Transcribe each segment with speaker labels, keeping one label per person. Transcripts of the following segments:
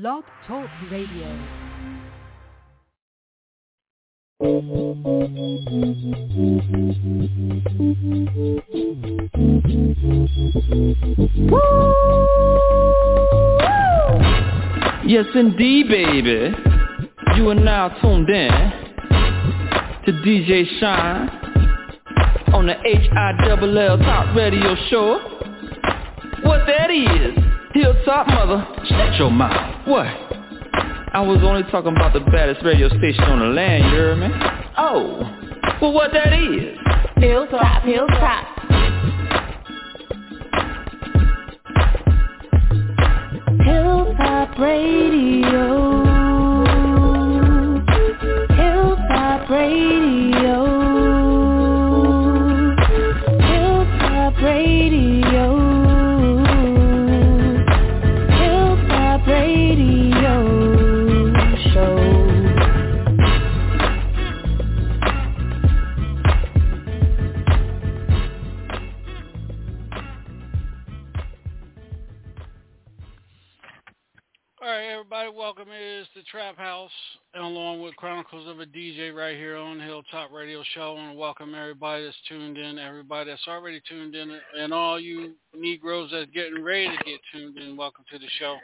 Speaker 1: Blog Talk Radio.
Speaker 2: Yes, indeed, baby. You are now tuned in to DJ Shine on the H-I-double-L Top Radio Show. What that is, Hilltop Mother, shut your mouth. What? I was only talking about the baddest radio station on the land, you hear me? Oh, well what that is?
Speaker 3: Hilltop, Hilltop. Hilltop Radio.
Speaker 4: Trap House, and along with Chronicles of a DJ right here on Hilltop Radio Show. I want to welcome everybody that's tuned in, everybody that's already tuned in, and all you Negroes that's getting ready to get tuned in. Welcome to the show.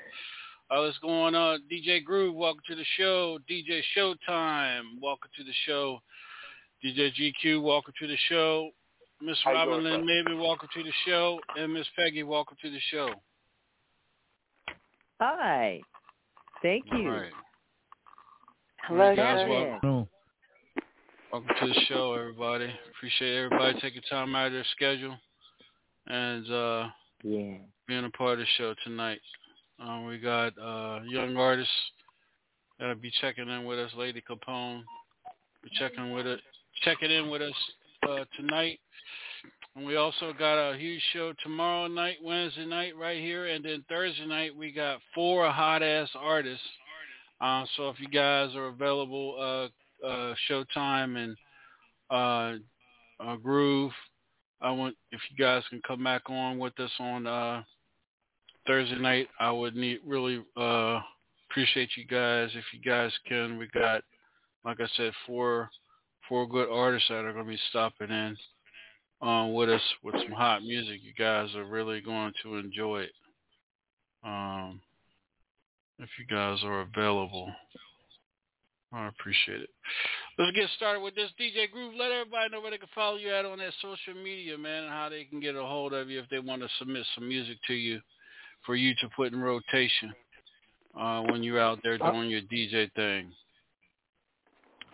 Speaker 4: Uh, what's going on? DJ Groove, welcome to the show. DJ Showtime, welcome to the show. DJ GQ, welcome to the show. Miss Robin Lynn Mabin, welcome to the show. And Miss Peggy, welcome to the show.
Speaker 5: Hi. Thank you.
Speaker 4: All right.
Speaker 3: Hello,
Speaker 4: guys, welcome. Welcome to the show, everybody. Appreciate everybody taking time out of their schedule and uh,
Speaker 5: Yeah.
Speaker 4: being a part of the show tonight. Um, we got uh, young artists that'll be checking in with us. Lady Capone, be checking with it, checking in with us uh, tonight. And we also got a huge show tomorrow night, Wednesday night, right here, and then Thursday night we got four hot ass artists. Uh, so if you guys are available, uh, uh, Showtime and uh, uh, Groove, I want if you guys can come back on with us on uh, Thursday night. I would need really uh, appreciate you guys if you guys can. We got, like I said, four four good artists that are going to be stopping in uh, with us with some hot music. You guys are really going to enjoy it. Um, if you guys are available, I appreciate it. Let's get started with this DJ Groove. Let everybody know where they can follow you at on that social media, man, and how they can get a hold of you if they want to submit some music to you for you to put in rotation uh, when you're out there doing your DJ thing.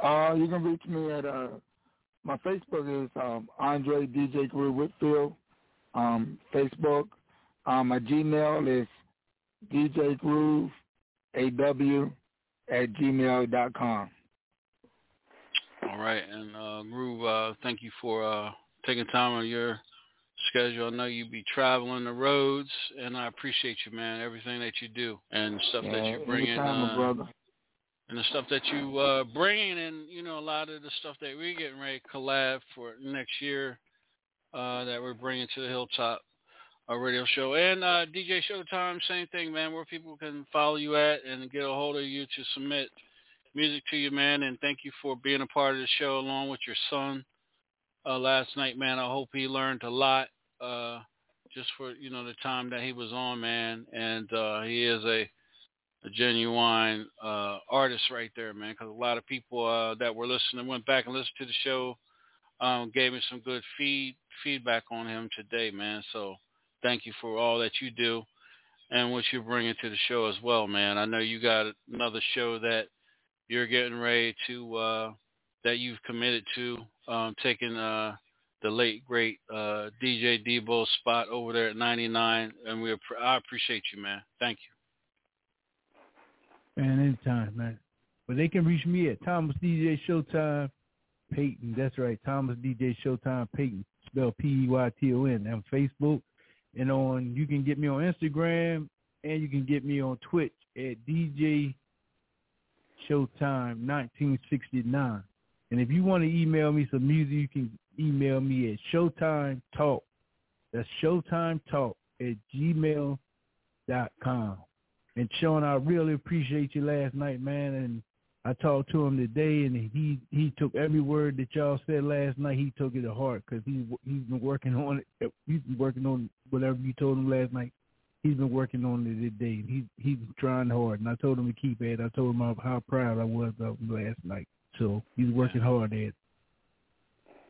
Speaker 6: Uh, you can reach me at uh, my Facebook is um, Andre DJ Groove Whitfield. Um, Facebook. Um, my Gmail is DJ Groove AW at gmail dot com.
Speaker 4: All right, and uh, Groove, uh, thank you for uh, taking time on your schedule. I know you be traveling the roads, and I appreciate you, man. Everything that you do and stuff that you bring in, uh,
Speaker 6: brother.
Speaker 4: and the stuff that you uh, bring in, and you know a lot of the stuff that we're getting ready to collab for next year uh, that we're bringing to the Hilltop uh, Radio Show and uh, DJ Showtime. Same thing, man. Where people can follow you at and get a hold of you to submit music to you, man. And thank you for being a part of the show along with your son uh, last night, man. I hope he learned a lot uh, just for you know the time that he was on, man. And uh, he is a a genuine uh, artist right there, man. Because a lot of people uh, that were listening went back and listened to the show, um, gave me some good feed feedback on him today, man. So thank you for all that you do and what you're bringing to the show as well, man. I know you got another show that you're getting ready to uh, that you've committed to um, taking uh, the late great uh, DJ Debo's spot over there at 99, and we I appreciate you, man. Thank you.
Speaker 7: Man, anytime, man. But they can reach me at Thomas DJ Showtime Peyton. That's right, Thomas DJ Showtime Peyton. Spell P E Y T O N. On Facebook and on you can get me on Instagram and you can get me on Twitch at DJ Showtime 1969. And if you want to email me some music, you can email me at Showtime Talk. That's Showtime Talk at gmail dot com. And Sean, I really appreciate you last night, man. And I talked to him today, and he he took every word that y'all said last night. He took it to heart because he he's been working on it. He's been working on whatever you told him last night. He's been working on it today. He he's trying hard, and I told him to keep at it. I told him how, how proud I was of him last night. So he's working hard at it.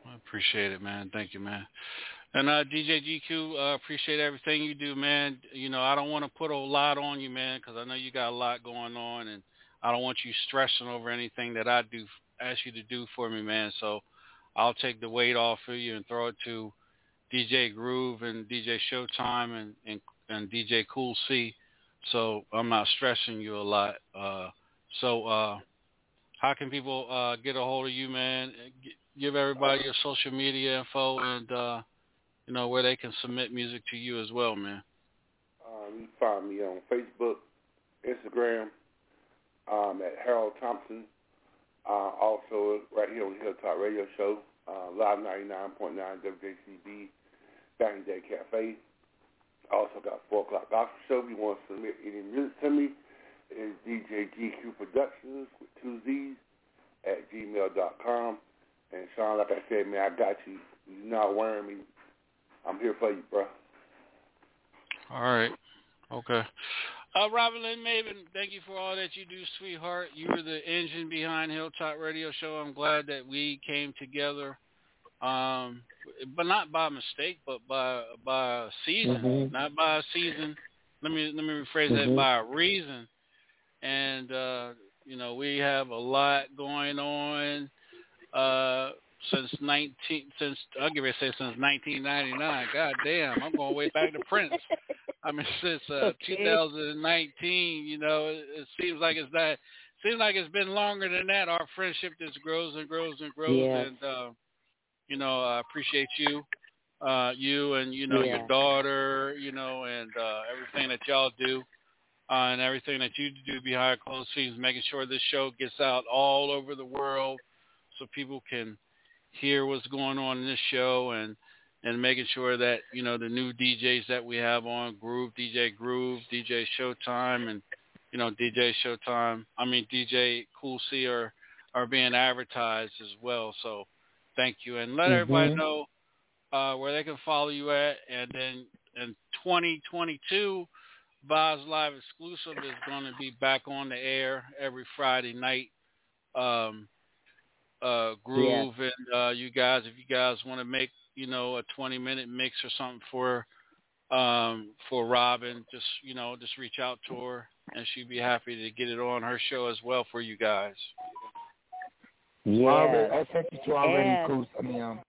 Speaker 4: I appreciate it, man. Thank you, man. And uh, DJ GQ, uh, appreciate everything you do, man. You know, I don't want to put a lot on you, man, because I know you got a lot going on, and I don't want you stressing over anything that I do ask you to do for me, man. So I'll take the weight off of you and throw it to DJ Groove and DJ Showtime and and, and DJ Cool C. So I'm not stressing you a lot. Uh, so uh, how can people uh, get a hold of you, man? Give everybody your social media info and uh, you know where they can submit music to you as well, man.
Speaker 8: Um, you find me on Facebook, Instagram, um, at Harold Thompson. Uh, also, right here on the Hilltop Radio Show, uh, Live 99.9 WJCB, Bang Day Cafe. Also got 4 o'clock gospel show. If you want to submit any music to me, is DJ GQ Productions with two Z's at gmail.com. And Sean, like I said, man, I got you. You're not wearing me. I'm here for you, bro.
Speaker 4: All right. Okay. Uh, Robin Lynn Mabin, thank you for all that you do, sweetheart. You were the engine behind Hilltop Radio Show. I'm glad that we came together, um, but not by mistake, but by by a season,
Speaker 9: Mhm.
Speaker 4: not by a season. Let me let me rephrase that
Speaker 9: Mhm.
Speaker 4: by a reason. And uh, you know, we have a lot going on uh, since nineteen since I'll give it a say since 1999. God damn, I'm going way back to Prince. I mean, since uh,
Speaker 5: Okay.
Speaker 4: 2019, you know, it, it seems like it's that. Seems like it's been longer than that. Our friendship just grows and grows and grows,
Speaker 5: Yes.
Speaker 4: and uh, you know, I appreciate you, uh, you and you know
Speaker 5: Yeah.
Speaker 4: your daughter, you know, and uh, everything that y'all do, uh, and everything that you do behind closed scenes, making sure this show gets out all over the world, so people can hear what's going on in this show and and making sure that you know the new DJs that we have on Groove, DJ Groove, DJ Showtime, and you know DJ Showtime. I mean DJ Cool C are are being advertised as well. So thank you, and let everybody
Speaker 5: Mhm.
Speaker 4: know uh, where they can follow you at. And then in 2022, Vibes Live exclusive is going to be back on the air every Friday night. Um, uh, groove and uh, you guys, if you guys want to make you know a 20 minute mix or something for um, for Robin, just you know just reach out to her and she'd be happy to get it on her show as well for you guys.
Speaker 6: Already,
Speaker 5: Yeah.
Speaker 6: I sent you to already,
Speaker 5: And-
Speaker 6: Coos. I mean, um,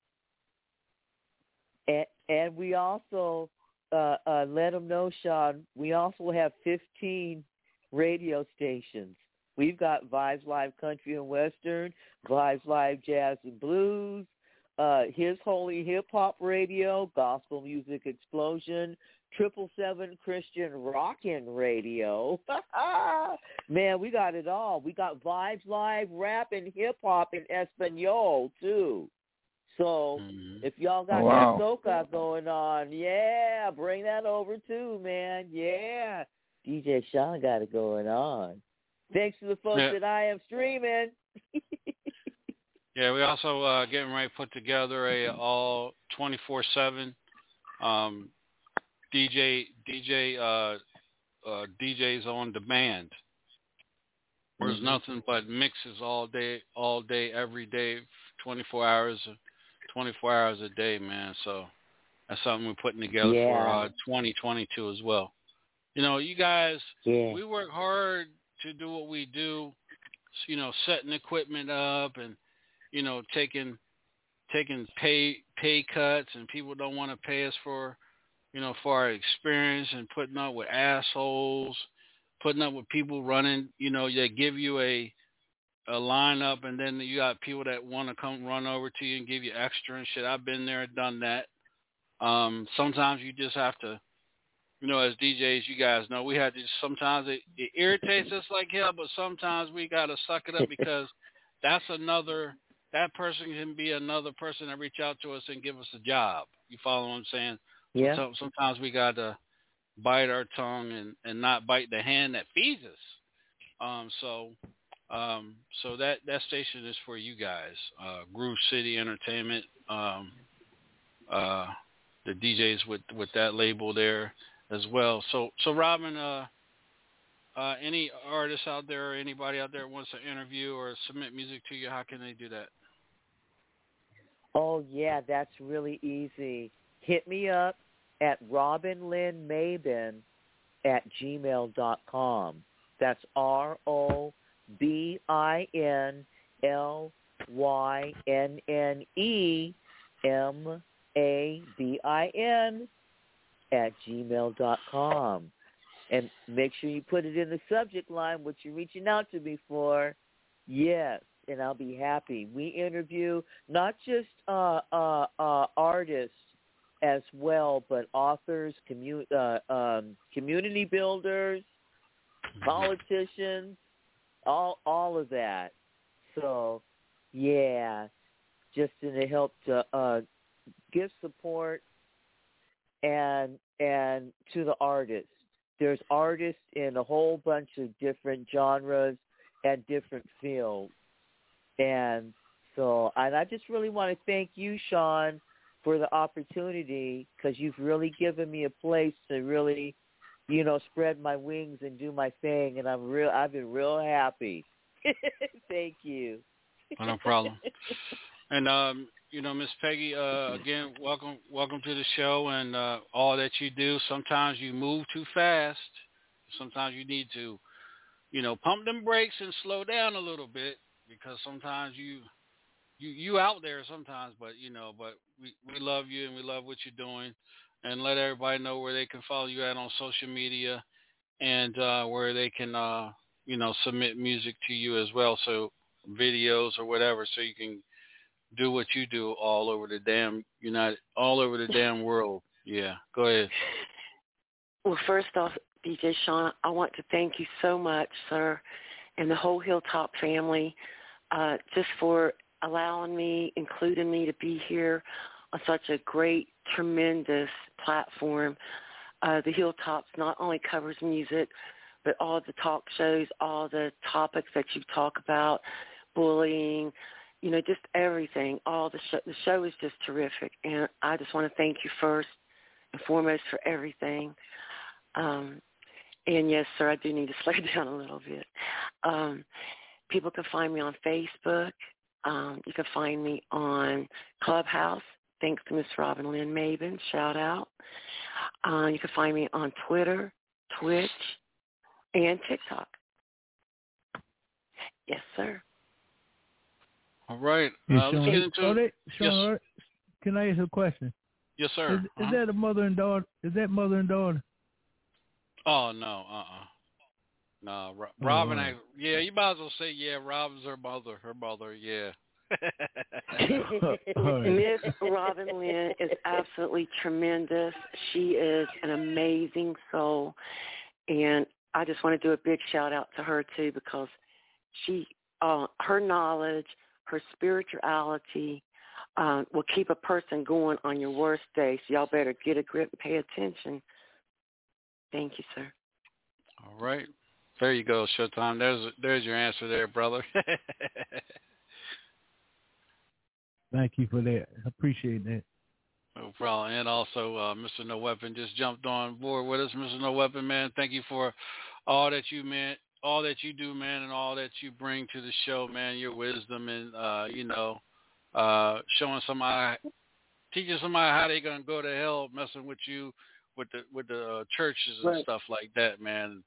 Speaker 5: And, and we also uh, uh, let them know, Sean. We also have 15 radio stations. We've got Vibes Live Country and Western, Vibes Live Jazz and Blues, uh, His Holy Hip Hop Radio, Gospel Music Explosion, Triple Seven Christian Rockin' Radio. Man, we got it all. We got Vibes Live Rap and Hip Hop in Espanol too. So
Speaker 4: Mhm.
Speaker 5: if y'all got
Speaker 6: Oh, wow.
Speaker 5: that soca going on, yeah, bring that over too, man. Yeah. DJ Sean got it going on. Thanks to the folks
Speaker 4: Yeah.
Speaker 5: that I am streaming.
Speaker 4: Yeah, we also uh, getting ready to put together a all 24/7 um, DJ DJ uh, uh, DJs on demand. There's
Speaker 5: Mhm.
Speaker 4: nothing but mixes all day, all day, every day, 24 hours, 24 hours a day, man. So that's something we're putting together for uh, 2022 as well. You know, you guys,
Speaker 5: Yeah.
Speaker 4: we work hard to do what we do. You know, setting equipment up and you know taking taking pay pay cuts, and people don't want to pay us for you know for our experience and putting up with assholes, putting up with people running. You know, they give you a a lineup, and then you got people that want to come run over to you and give you extra and shit. I've been there, and done that. Um, sometimes you just have to you know, as DJs, you guys know we have to. Sometimes it, it irritates us like hell, but sometimes we gotta suck it up because that's another. That person can be another person that reach out to us and give us a job. You follow what I'm saying?
Speaker 5: Yeah.
Speaker 4: So sometimes we gotta bite our tongue and and not bite the hand that feeds us. Um, so um, so that that station is for you guys. Uh, Groove City Entertainment. Um, uh, the DJs with with that label there as well. So so Robin, uh, uh, any artists out there or anybody out there wants to interview or submit music to you, how can they do that?
Speaker 5: Oh yeah, that's really easy. Hit me up at Robin Lynn Mabin at gmail dot com. That's R O B I N L Y N N E M A B I N at gmail dot com. And make sure you put it in the subject line what you're reaching out to me for. Yes, and I'll be happy. We interview not just uh, uh, uh, artists as well, but authors, commu- uh, um, community builders, politicians, all all of that. So, yeah, just to help to uh, give support and and to the artists. There's artists in a whole bunch of different genres and different fields, and so and I just really want to thank you, Sean, for the opportunity because you've really given me a place to really, you know, spread my wings and do my thing, and I'm real. I've been real happy. thank you.
Speaker 4: no problem. And um, you know, Miss Peggy, uh, again, welcome, welcome to the show and uh, all that you do. Sometimes you move too fast. Sometimes you need to, you know, pump them brakes and slow down a little bit because sometimes you, you, you out there sometimes, but you know, but we we love you and we love what you're doing, and let everybody know where they can follow you at on social media, and uh, where they can, uh, you know, submit music to you as well. So videos or whatever, so you can do what you do all over the damn United, all over the damn world. Yeah, go ahead.
Speaker 9: Well, first off, DJ Sean, I want to thank you so much, sir, and the whole Hilltop family, uh, just for allowing me, including me to be here on such a great, tremendous platform. Uh, the Hilltops not only covers music, but all the talk shows, all the topics that you talk about, bullying, you know, just everything. All the show, the show is just terrific, and I just want to thank you first and foremost for everything. Um, and yes, sir, I do need to slow down a little bit. Um, people can find me on Facebook. Um, you can find me on Clubhouse. Thanks to Miss Robin Lynn Mabin. Shout out. Uh, you can find me on Twitter, Twitch, and TikTok. Yes, sir.
Speaker 4: All right.
Speaker 7: Hey,
Speaker 4: Uh, let's get into
Speaker 7: are they,
Speaker 4: Yes.
Speaker 7: Sean, are- can I ask a question?
Speaker 4: Yes, sir.
Speaker 7: Is, is
Speaker 4: Uh-huh.
Speaker 7: that a mother and daughter? Is that mother and daughter?
Speaker 4: Oh no, uh, uh No, Ro- Robin.
Speaker 7: right.
Speaker 4: I, yeah, you might as well say yeah. Robin's her mother. Her mother. Yeah.
Speaker 7: All right.
Speaker 9: Miss Robin Lynn is absolutely tremendous. She is an amazing soul, and I just want to do a big shout out to her too because she, uh, her knowledge, her spirituality, uh, will keep a person going on your worst day. So y'all better get a grip and pay attention. Thank you, sir.
Speaker 4: All right. There you go, Showtime. There's there's your answer there, brother.
Speaker 7: Thank you for that. I appreciate that.
Speaker 4: no problem. And also, uh, Mr. No Weapon just jumped on board with us. Mr. No Weapon, man, thank you for all that you man, all that you do, man, and all that you bring to the show, man. Your wisdom and uh, you know, uh, showing somebody, teaching somebody how they're gonna go to hell, messing with you, with the with the uh, churches and
Speaker 10: Right.
Speaker 4: stuff like that, man,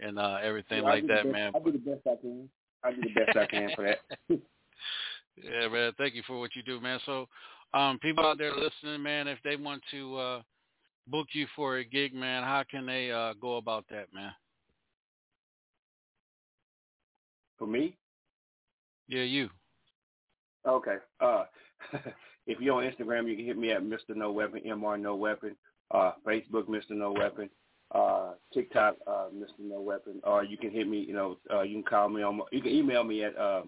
Speaker 4: and uh, everything
Speaker 10: Yeah,
Speaker 4: like that,
Speaker 10: best-
Speaker 4: man.
Speaker 10: I do the best I can. I do the best I can for that.
Speaker 4: Yeah, man. Thank you for what you do, man. So, um, people out there listening, man, if they want to uh, book you for a gig, man, how can they uh, go about that, man?
Speaker 10: For me,
Speaker 4: Yeah, you.
Speaker 10: okay. Uh, if you're on Instagram, you can hit me at Mr. No Weapon, Mr. No Weapon. Uh, Facebook, Mr. No Weapon. Uh, TikTok, uh, Mr. No Weapon. Or you can hit me. You know, uh, you can call me on. You can email me at uh,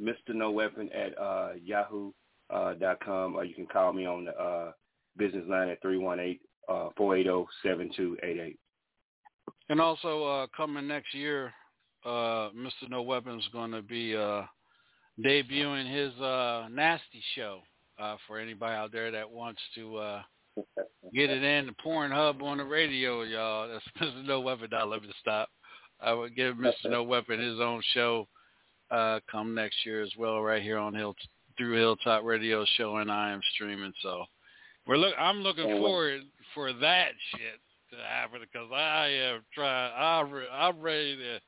Speaker 10: Mr. No Weapon at uh, Yahoo uh, dot com, or you can call me on the uh, business line at three one eight uh four eight zero seven two eight eight.
Speaker 11: And also uh, coming next year, uh, Mr. No Weapons is going to be uh, debuting his uh, Nasty Show uh, for anybody out there that wants to uh, get it in the Pornhub on the radio, y'all. That's Mr. No Weapon. Now let me stop. I would give Mr. No Weapon his own show uh, come next year as well, right here on Hill through Hilltop Radio Show, and I am streaming. So we're look. I'm looking forward for that shit to happen because I am trying. I'm I'm ready to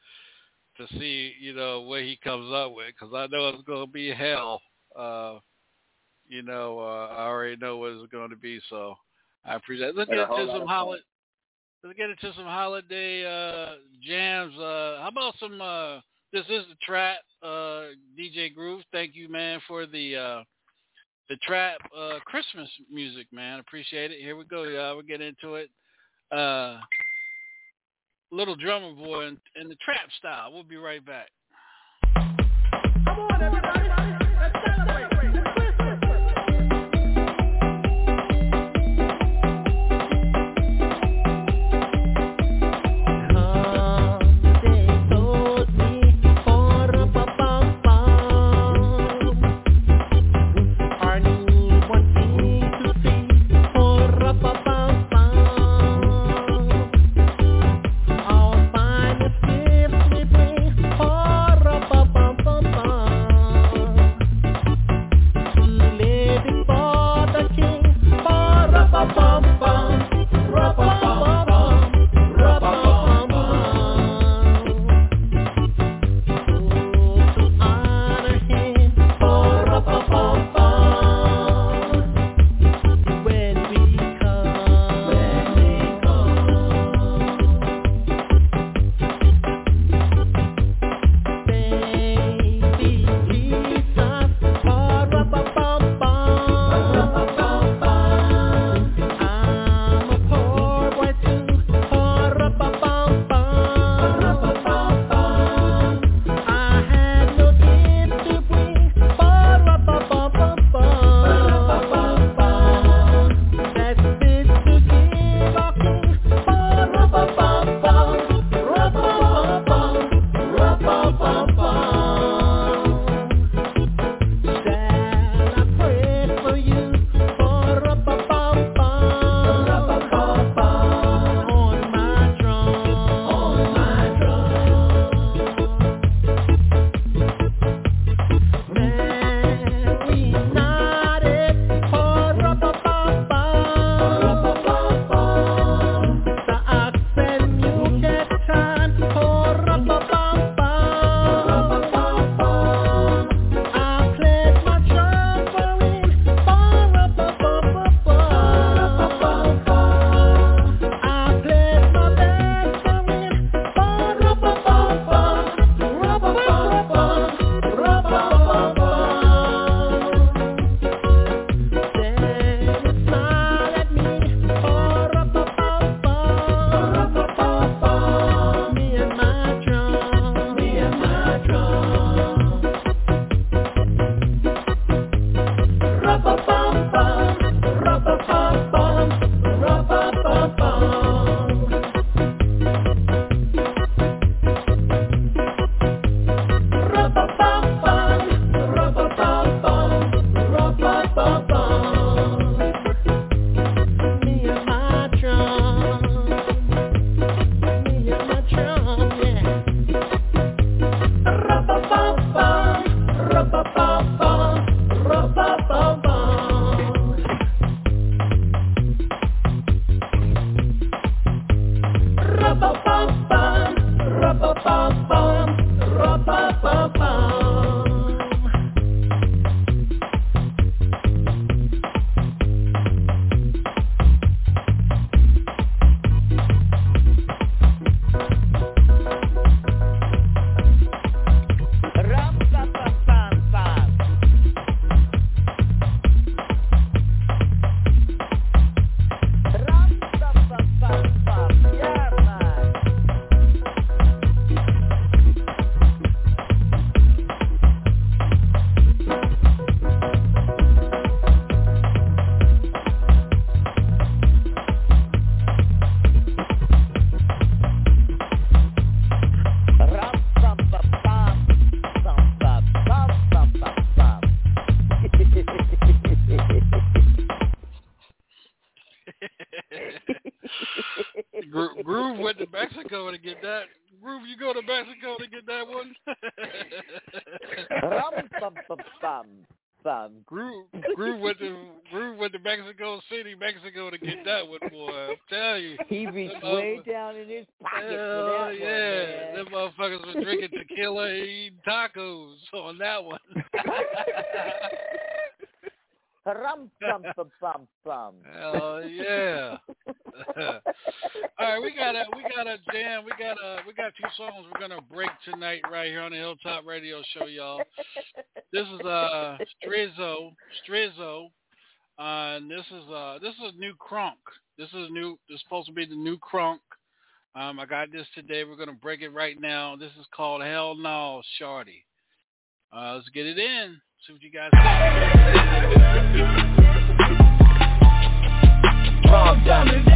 Speaker 11: to see you know what he comes up with because I know it's going to be hell. Uh, you know, uh, I already know what it's going to be. So I appreciate. It. Let's get into some holiday. Let's get into some holiday uh, jams. Uh, how about some? Uh, this is the trap, uh, DJ Groove. Thank you, man, for the uh, the trap uh, Christmas music, man. Appreciate it. Here we go, y'all. We'll get into it. Uh, little drummer boy in, in the trap style. We'll be right back.
Speaker 4: Motherfuckers were drinking tequila and eating tacos on that one.
Speaker 5: Rum, bum, bum, bum, bum.
Speaker 4: Hell yeah. All right, we got a we got a jam. We got a we got two songs we're gonna break tonight right here on the Hilltop Radio Show, y'all. This is uh Strizzo Strizzo. Uh, and this is uh this is a new crunk. This is new this is supposed to be the new crunk. Um I got this today. We're gonna break it right now. This is called Hell No Shorty. Uh let's get it in. See what you guys
Speaker 12: If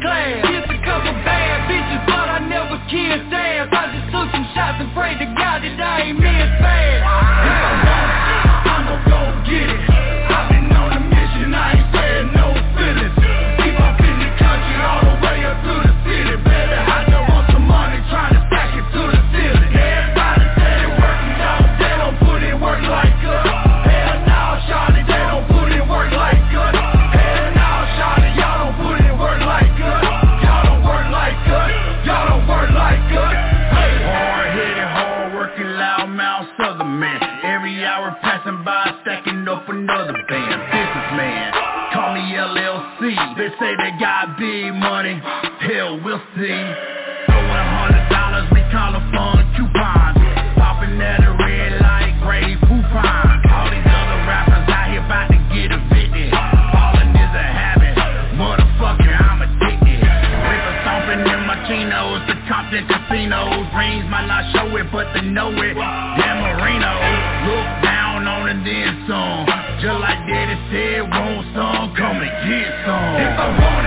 Speaker 13: class. Kissed a couple bad bitches, but I never kissed ass. I just took some shots and prayed to God that I ain't
Speaker 14: but they know it. Damn Marino, look down on it, then some. Just like Daddy said, want some, come and get some.
Speaker 12: If I want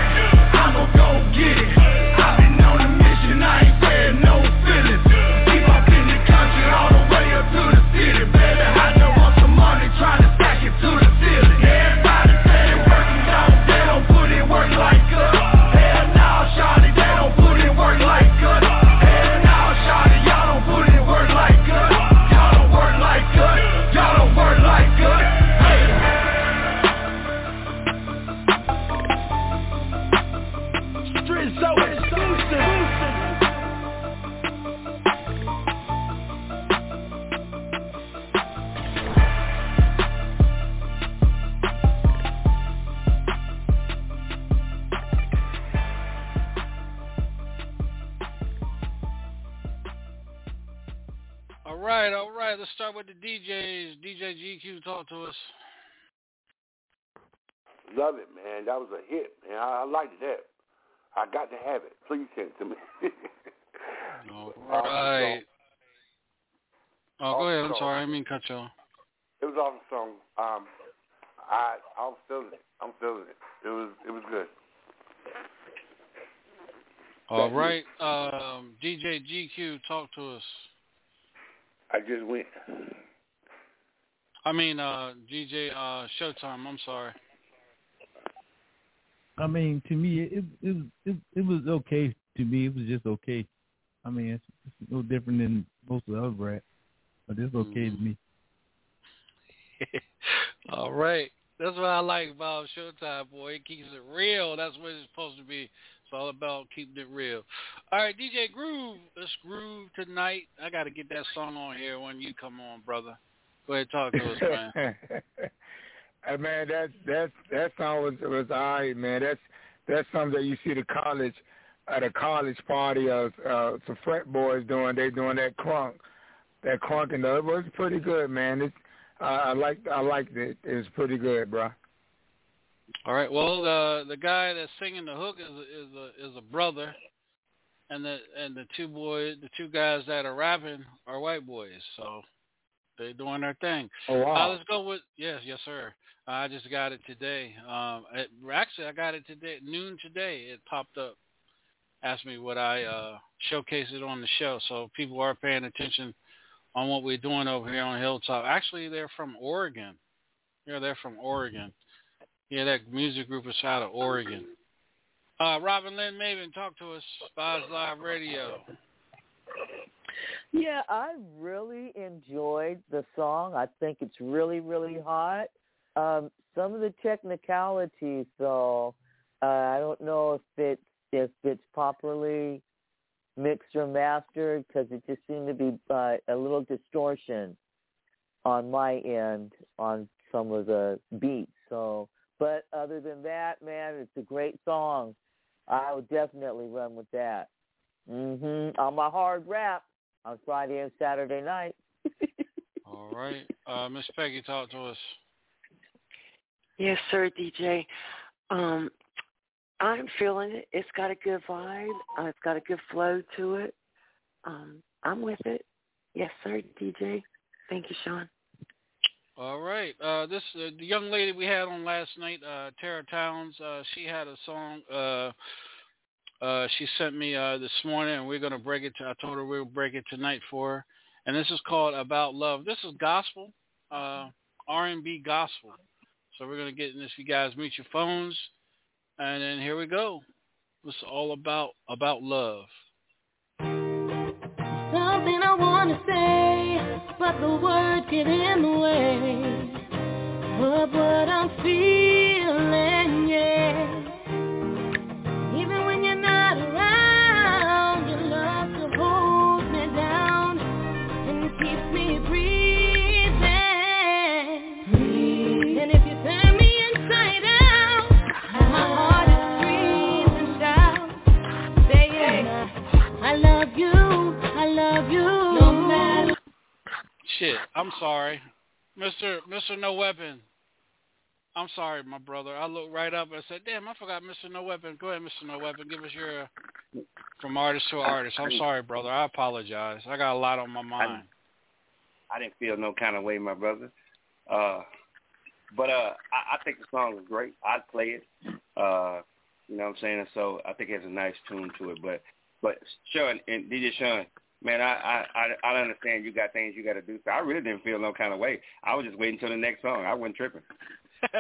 Speaker 4: with the DJs. DJ GQ, talk to us.
Speaker 8: Love it, man. That was a hit, man. I, I liked it that. I got to have it. Please send it to me.
Speaker 4: All right. Oh, go ahead. I'm sorry. I didn't mean cut y'all.
Speaker 8: It was awesome song. Um, I I was feeling it. I'm feeling it. It was it was good.
Speaker 4: All
Speaker 8: Thank
Speaker 4: right. Um, DJ GQ, talk to us.
Speaker 8: I just went.
Speaker 4: I mean, uh, DJ uh, Showtime. I'm sorry.
Speaker 7: I mean, to me, it it it, it was okay. To me, it was just okay. I mean, it's, it's no different than most of the other rap, but it's okay to me.
Speaker 4: All right. That's what I like about Showtime, boy. It keeps it real. That's what it's supposed to be. It's all about keeping it real. All right, DJ Groove. Let's groove tonight. I got to get that song on here when you come on, brother. Go ahead, talk to us, man.
Speaker 6: hey, man, that's that's that song was was all right, man. That's that's something that you see the college at a college party of uh, some frat boys doing. They doing that crunk, that crunk, and it was pretty good, man. It's uh, I like I liked it. It was pretty good, bro.
Speaker 4: All right. Well, the the guy that's singing the hook is is a is a brother, and the and the two boys, the two guys that are rapping are white boys. So they're doing their thing.
Speaker 6: Oh wow.
Speaker 4: Uh, let's go with yes, yes, sir. I just got it today. Um, it, actually, I got it today noon today. It popped up. Asked me would I uh, showcase it on the show, so people are paying attention on what we're doing over here on Hilltop. Actually, they're from Oregon. Yeah, they're from Oregon. Yeah, that music group is out of Oregon. Uh, Robin Lynn Mabin, talk to us. Vibes Live Radio.
Speaker 5: Yeah, I really enjoyed the song. I think it's really, really hot. Um, some of the technicalities, though, uh, I don't know if it's if it's properly mixed or mastered because it just seemed to be uh, a little distortion on my end on some of the beats. So, but other than that, man, it's a great song. I would definitely run with that. Mhm. On my hard rap on Friday and Saturday night.
Speaker 4: All right, uh, Miss Peggy, talk to us.
Speaker 9: Yes, sir, DJ. Um, I'm feeling it. It's got a good vibe. Uh, it's got a good flow to it. Um, I'm with it. Yes, sir, DJ. Thank you, Sean.
Speaker 4: All right. Uh, this uh, the young lady we had on last night, uh, Tara Towns. Uh, she had a song. Uh, uh, she sent me uh, this morning, and we're gonna break it. To, I told her we'll break it tonight for her. And this is called "About Love." This is gospel, uh, R&B gospel. So we're gonna get in this. You guys mute your phones, and then here we go. It's all about about love.
Speaker 3: To say, but the words get in the way of what I'm feeling, yeah.
Speaker 4: Shit, I'm sorry, Mister Mister No Weapon. I'm sorry, my brother. I looked right up and said, "Damn, I forgot Mister No Weapon." Go ahead, Mister No Weapon. Give us your from artist to artist. I'm sorry, brother. I apologize. I got a lot on my mind.
Speaker 10: I didn't feel no kind of way, my brother. Uh, but uh, I, I think the song is great. I'd play it. Uh, you know what I'm saying? So I think it has a nice tune to it. But but Sean and DJ Sean, man, I I I, I understand you got things you got to do. So I really didn't feel no kind of way. I was just waiting until the next song. I wasn't tripping.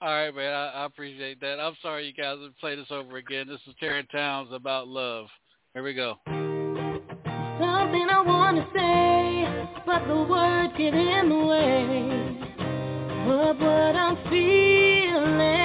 Speaker 4: All right, man. I, I appreciate that. I'm sorry you guys have played this over again. This is Terry Towns about love. Here we go.
Speaker 3: Something I want to say, but the words get in the way of what I'm feeling,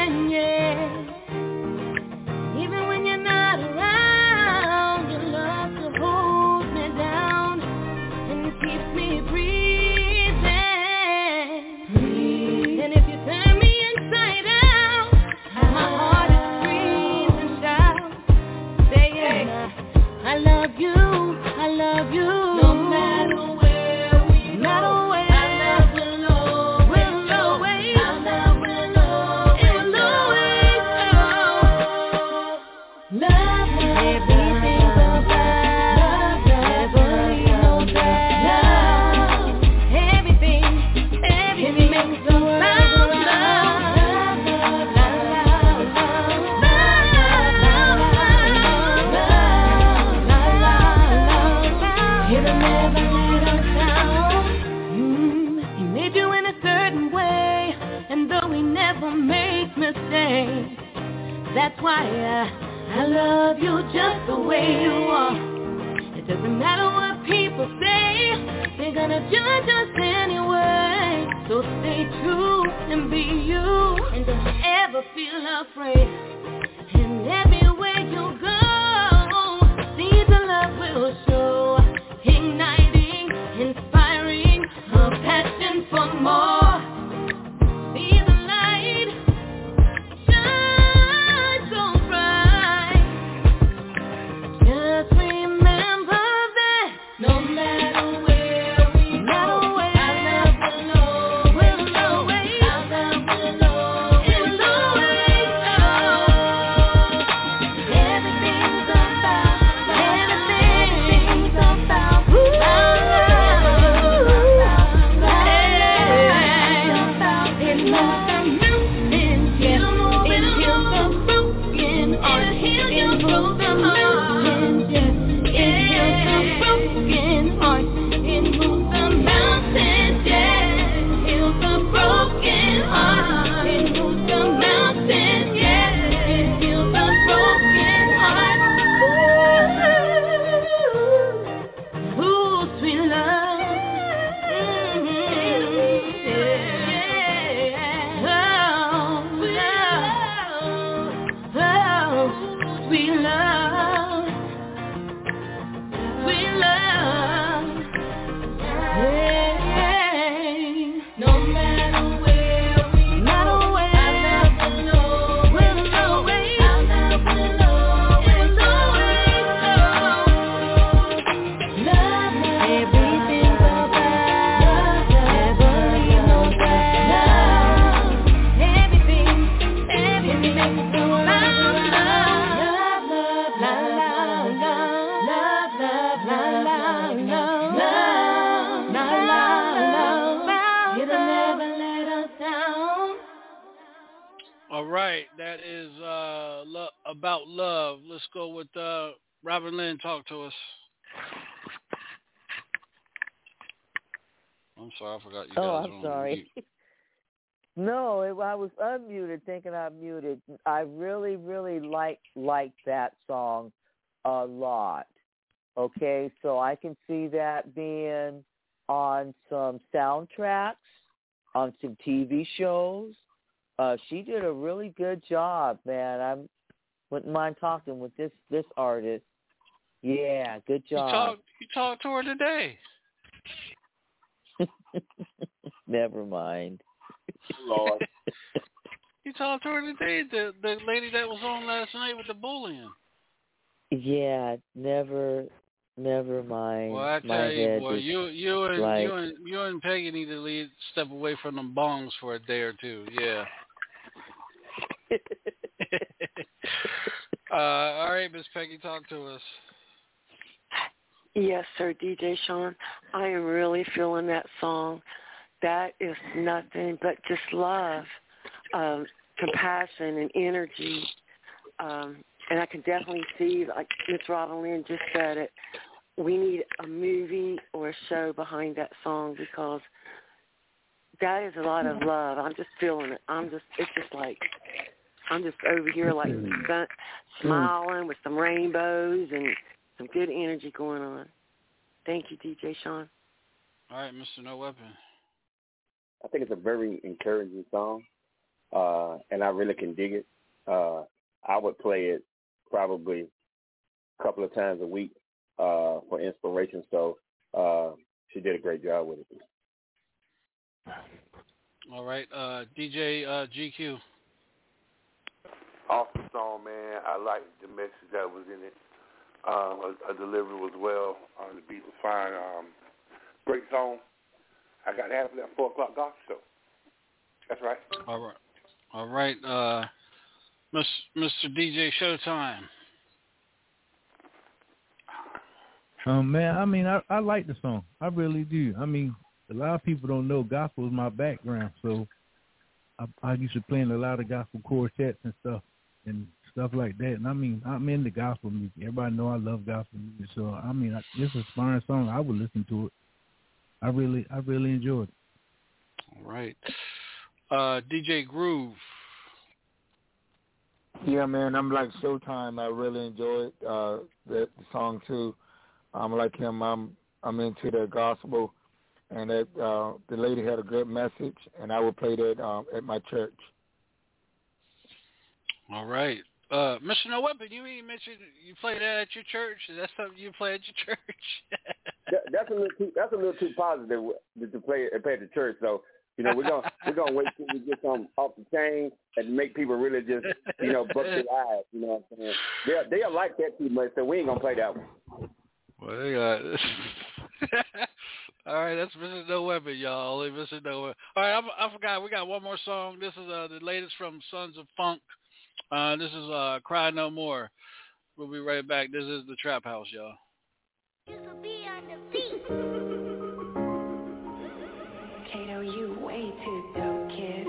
Speaker 3: way you are. It doesn't matter what people people say they're gonna judge us anyway. So stay true and be you, and don't ever feel afraid.
Speaker 4: Forgot you guys
Speaker 5: Oh, I'm sorry. no, it, I was unmuted, thinking I'm muted. I really, really like like that song a lot. Okay, so I can see that being on some soundtracks, on some TV shows. Uh, she did a really good job, man. I wouldn't mind talking with this this artist. Yeah, good
Speaker 4: You
Speaker 5: job.
Speaker 4: talked you talked to her today.
Speaker 5: Never mind.
Speaker 10: Lord.
Speaker 4: You talked to her today. The the lady that was on last night with the bullying.
Speaker 5: Yeah, never, never mind.
Speaker 4: Well, I
Speaker 5: My
Speaker 4: tell you, boy, you you and
Speaker 5: like,
Speaker 4: you and you and Peggy need to leave, step away from them bongs for a day or two. Yeah. uh, all right, Miss Peggy, talk to us.
Speaker 9: Yes, sir, DJ Sean. I am really feeling that song. That is nothing but just love, um, compassion, and energy. Um, and I can definitely see, like Miss Robin Lynn just said it, we need a movie or a show behind that song because that is a lot of love. I'm just feeling it. I'm just, it's just like, I'm just over here like smiling with some rainbows and some good energy going on. Thank you, DJ Sean.
Speaker 4: All right, Mr. No Weapon.
Speaker 10: I think it's a very encouraging song, uh, and I really can dig it. Uh, I would play it probably a couple of times a week uh, for inspiration. So uh, she did a great job with it.
Speaker 4: All right, uh, DJ uh, GQ.
Speaker 8: Awesome song, man. I like the message that was in it. Um, a, a delivery was well. Uh, the beat was fine. Um, great song. I got half of that four o'clock gospel show. That's right.
Speaker 4: All right, all right, uh, Miss, Mr. DJ Showtime.
Speaker 7: Um, man, I mean, I I like the song. I really do. I mean, a lot of people don't know gospel is my background, so I, I used to play in a lot of gospel quartets and stuff and stuff like that. And I mean, I'm into gospel music. Everybody know I love gospel music, so I mean, I, it's a inspiring song. I would listen to it. I really, I really enjoyed it.
Speaker 4: All right, uh, DJ Groove.
Speaker 6: Yeah, man, I'm like Showtime. I really enjoyed uh, the, the song too. I'm um, like him, I'm I'm into the gospel, and that uh, the lady had a good message, and I will play that um, at my church.
Speaker 4: All right. Uh, Mr. No Weapon, you even mentioned you play that at your church. Is that something you play at your church?
Speaker 10: that, that's a little too that's a little too positive to, to play play at the church. So you know we're gonna we're gonna wait till we get some off the chain and make people really just you know buck their eyes. You know what I'm saying? They they like that too much, so we ain't gonna play that one.
Speaker 4: Well, they got. All right, that's Mr. No Weapon, y'all. Only Mr. No Weapon. All right, I, I forgot. We got one more song. This is uh, the latest from Sons of Funk. Uh, this is uh, Cry No More. We'll be right back. This is the Trap House, y'all.
Speaker 15: Kato, you way too dope, kid.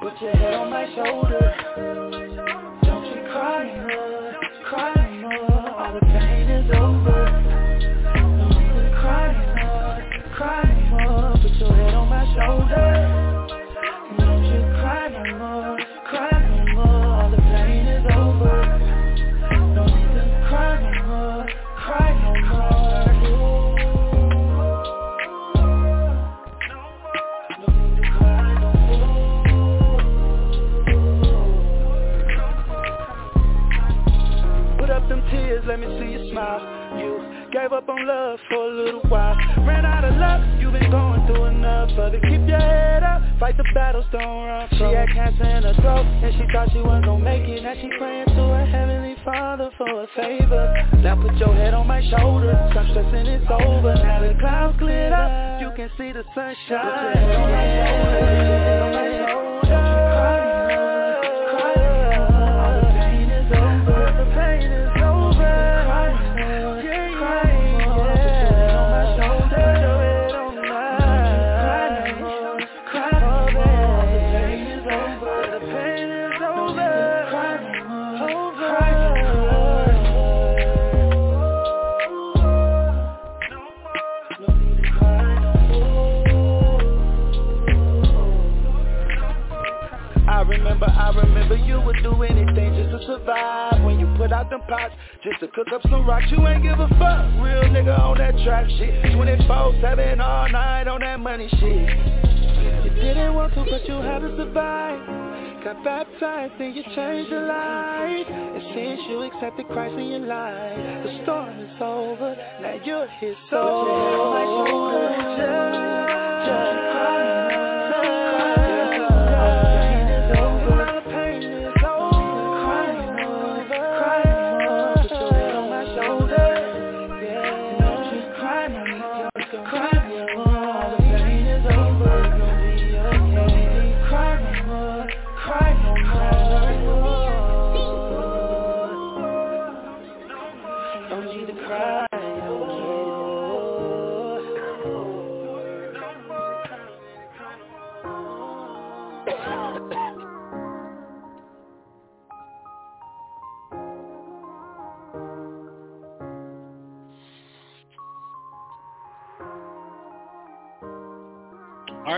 Speaker 16: Put your head on my shoulder. On love for a little while. Ran out of luck, you've been going through enough of it. Keep your head up, fight the battles, don't run She had cancer in her throat, and she thought she wasn't gonna make it. Now she praying to her heavenly father for a favor. Now put your head on my shoulder, stop stressing, it's over. Now the clouds cleared up, you can see the sunshine. Would do anything just to survive. When you put out them pots, just to cook up some rocks You ain't give a fuck, real nigga on that track shit. 24-7 all night on that money shit. You didn't want to, but you had to survive. Got baptized and you changed your life. And since you accepted Christ in your life The storm is over, now you're his soul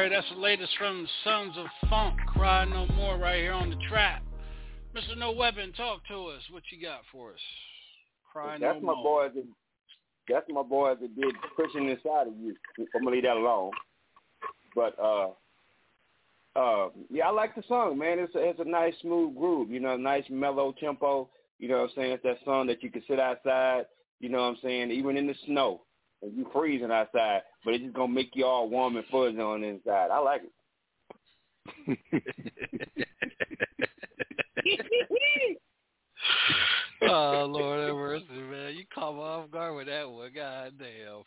Speaker 4: right, that's the latest from Sons of Funk. Cry No More right here on the trap. Mr. No Weapon, talk to us. What you got for us? Cry
Speaker 10: That's
Speaker 4: No
Speaker 10: my
Speaker 4: More.
Speaker 10: boys. That, that's my boys that did pushing inside of you. I'm gonna leave that alone. But uh, uh, yeah, I like the song, man. It's a, it's a nice smooth groove. You know, nice mellow tempo. You know what I'm saying? It's that song that you can sit outside. You know what I'm saying? Even in the snow, and you freezing outside, but it's just gonna make you all warm and fuzzy on the inside. I like it.
Speaker 4: oh Lord have mercy, man! You caught me off guard with that one. God damn.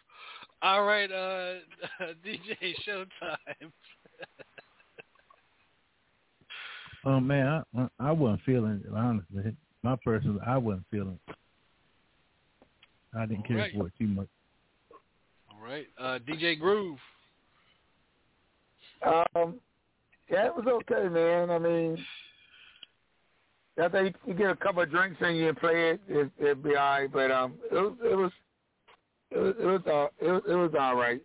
Speaker 4: All right, uh, DJ Showtime.
Speaker 7: Oh man, I, I wasn't feeling it, honestly. My personal, I wasn't feeling it. I didn't care
Speaker 4: Alright.
Speaker 7: for it too much.
Speaker 4: All right, uh, DJ Groove.
Speaker 6: Um, yeah, it was okay, man. I mean, I think you get a couple of drinks and you play it, it it'd be all right. But um, it was it was it was it was all it, was- it was all right.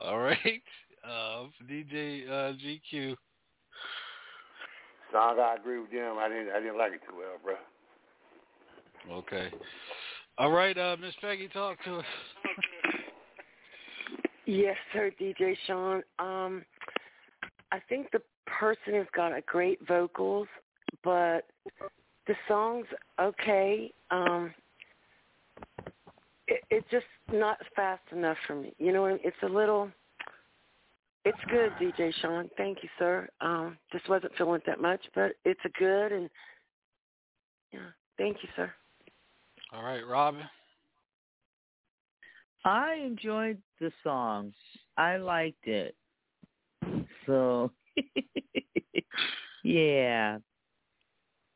Speaker 17: All right. Uh, DJ uh, GQ.
Speaker 8: Song, I agree with them. I didn't I didn't like it too well, bro.
Speaker 17: Okay. All right, uh, Miss Peggy, talk to us.
Speaker 9: Yes, sir, DJ Sean. Um, I think the person has got a great vocals, but the song's okay. Um, it, it's just not fast enough for me. You know, it's a little. It's good, DJ Sean. Thank you, sir. Um, just wasn't feeling it that much, but it's a good and yeah. Thank you, sir.
Speaker 17: All right, Rob.
Speaker 5: I enjoyed the song. I liked it. So, yeah.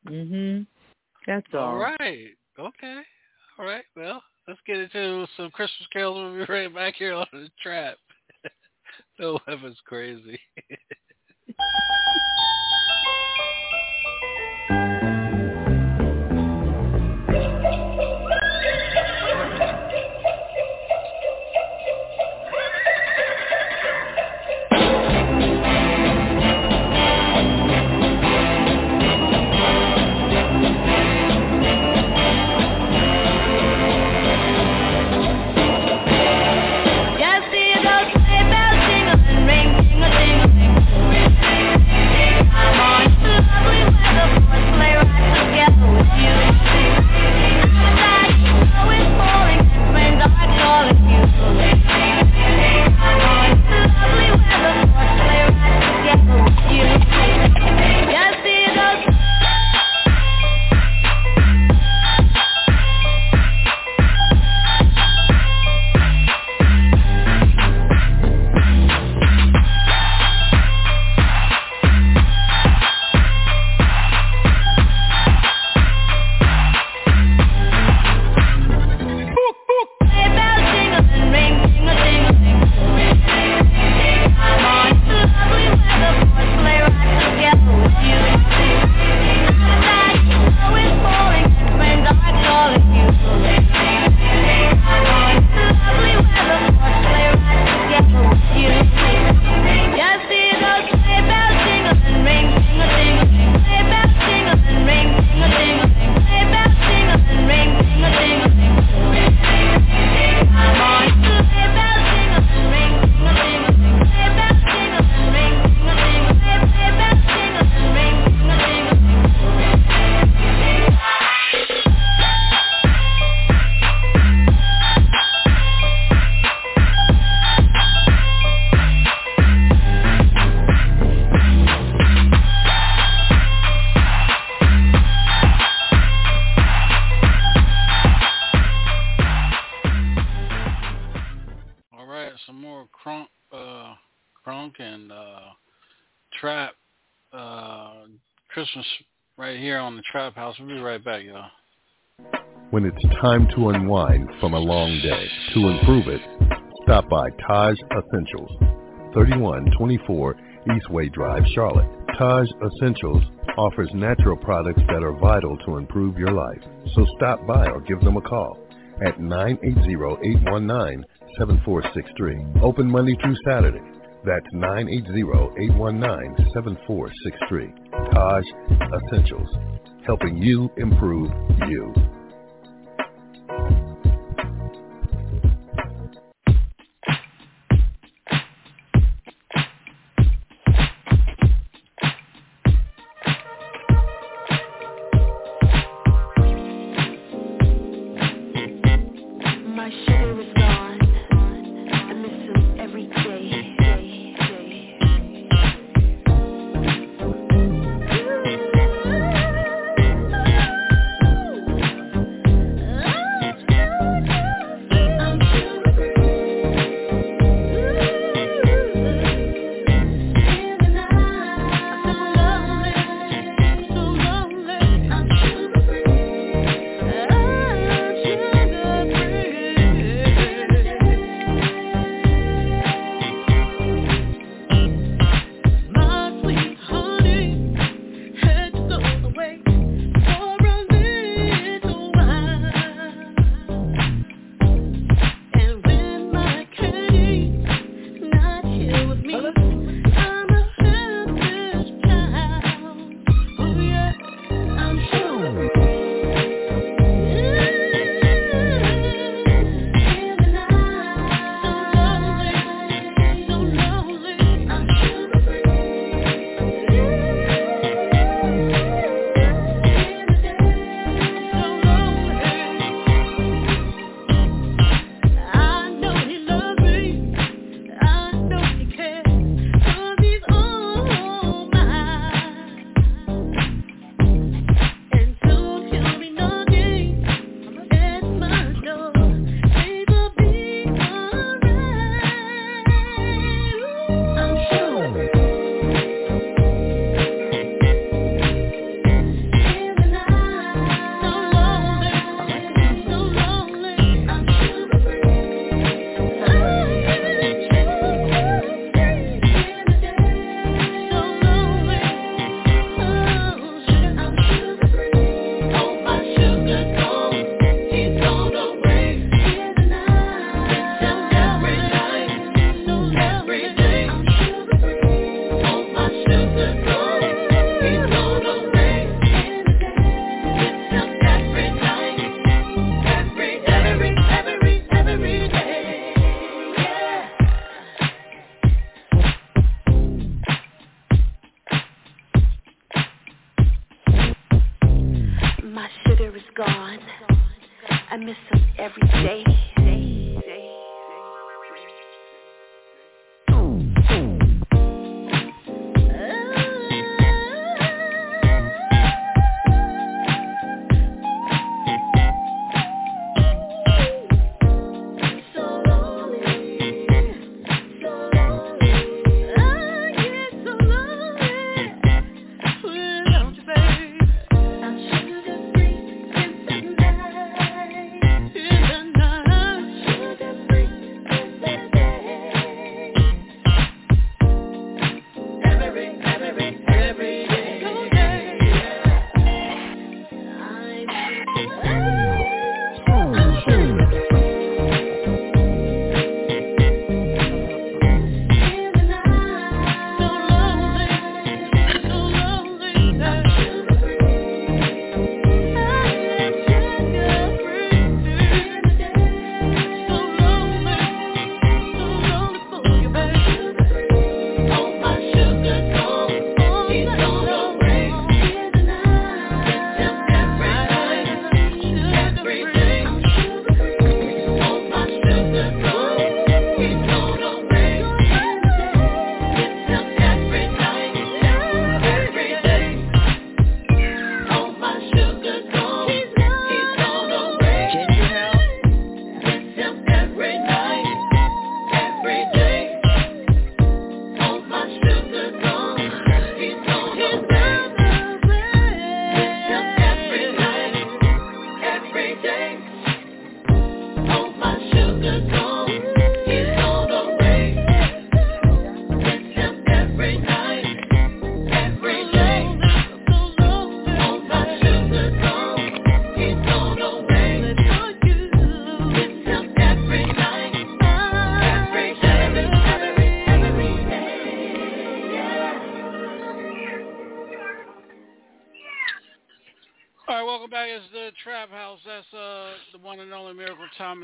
Speaker 5: Mhm. That's all.
Speaker 17: All right. Okay. All right. Well, let's get into some Christmas carols. We'll be right back here on the trap. no weapon's crazy. House. We'll be right back, y'all.
Speaker 18: When it's time to unwind from a long day, to improve it, stop by Taj Essentials, 3124 Eastway Drive, Charlotte. Taj Essentials offers natural products that are vital to improve your life. So stop by or give them a call at 980-819-7463. Open Monday through Saturday. That's 980-819-7463. Taj Essentials, helping you improve you.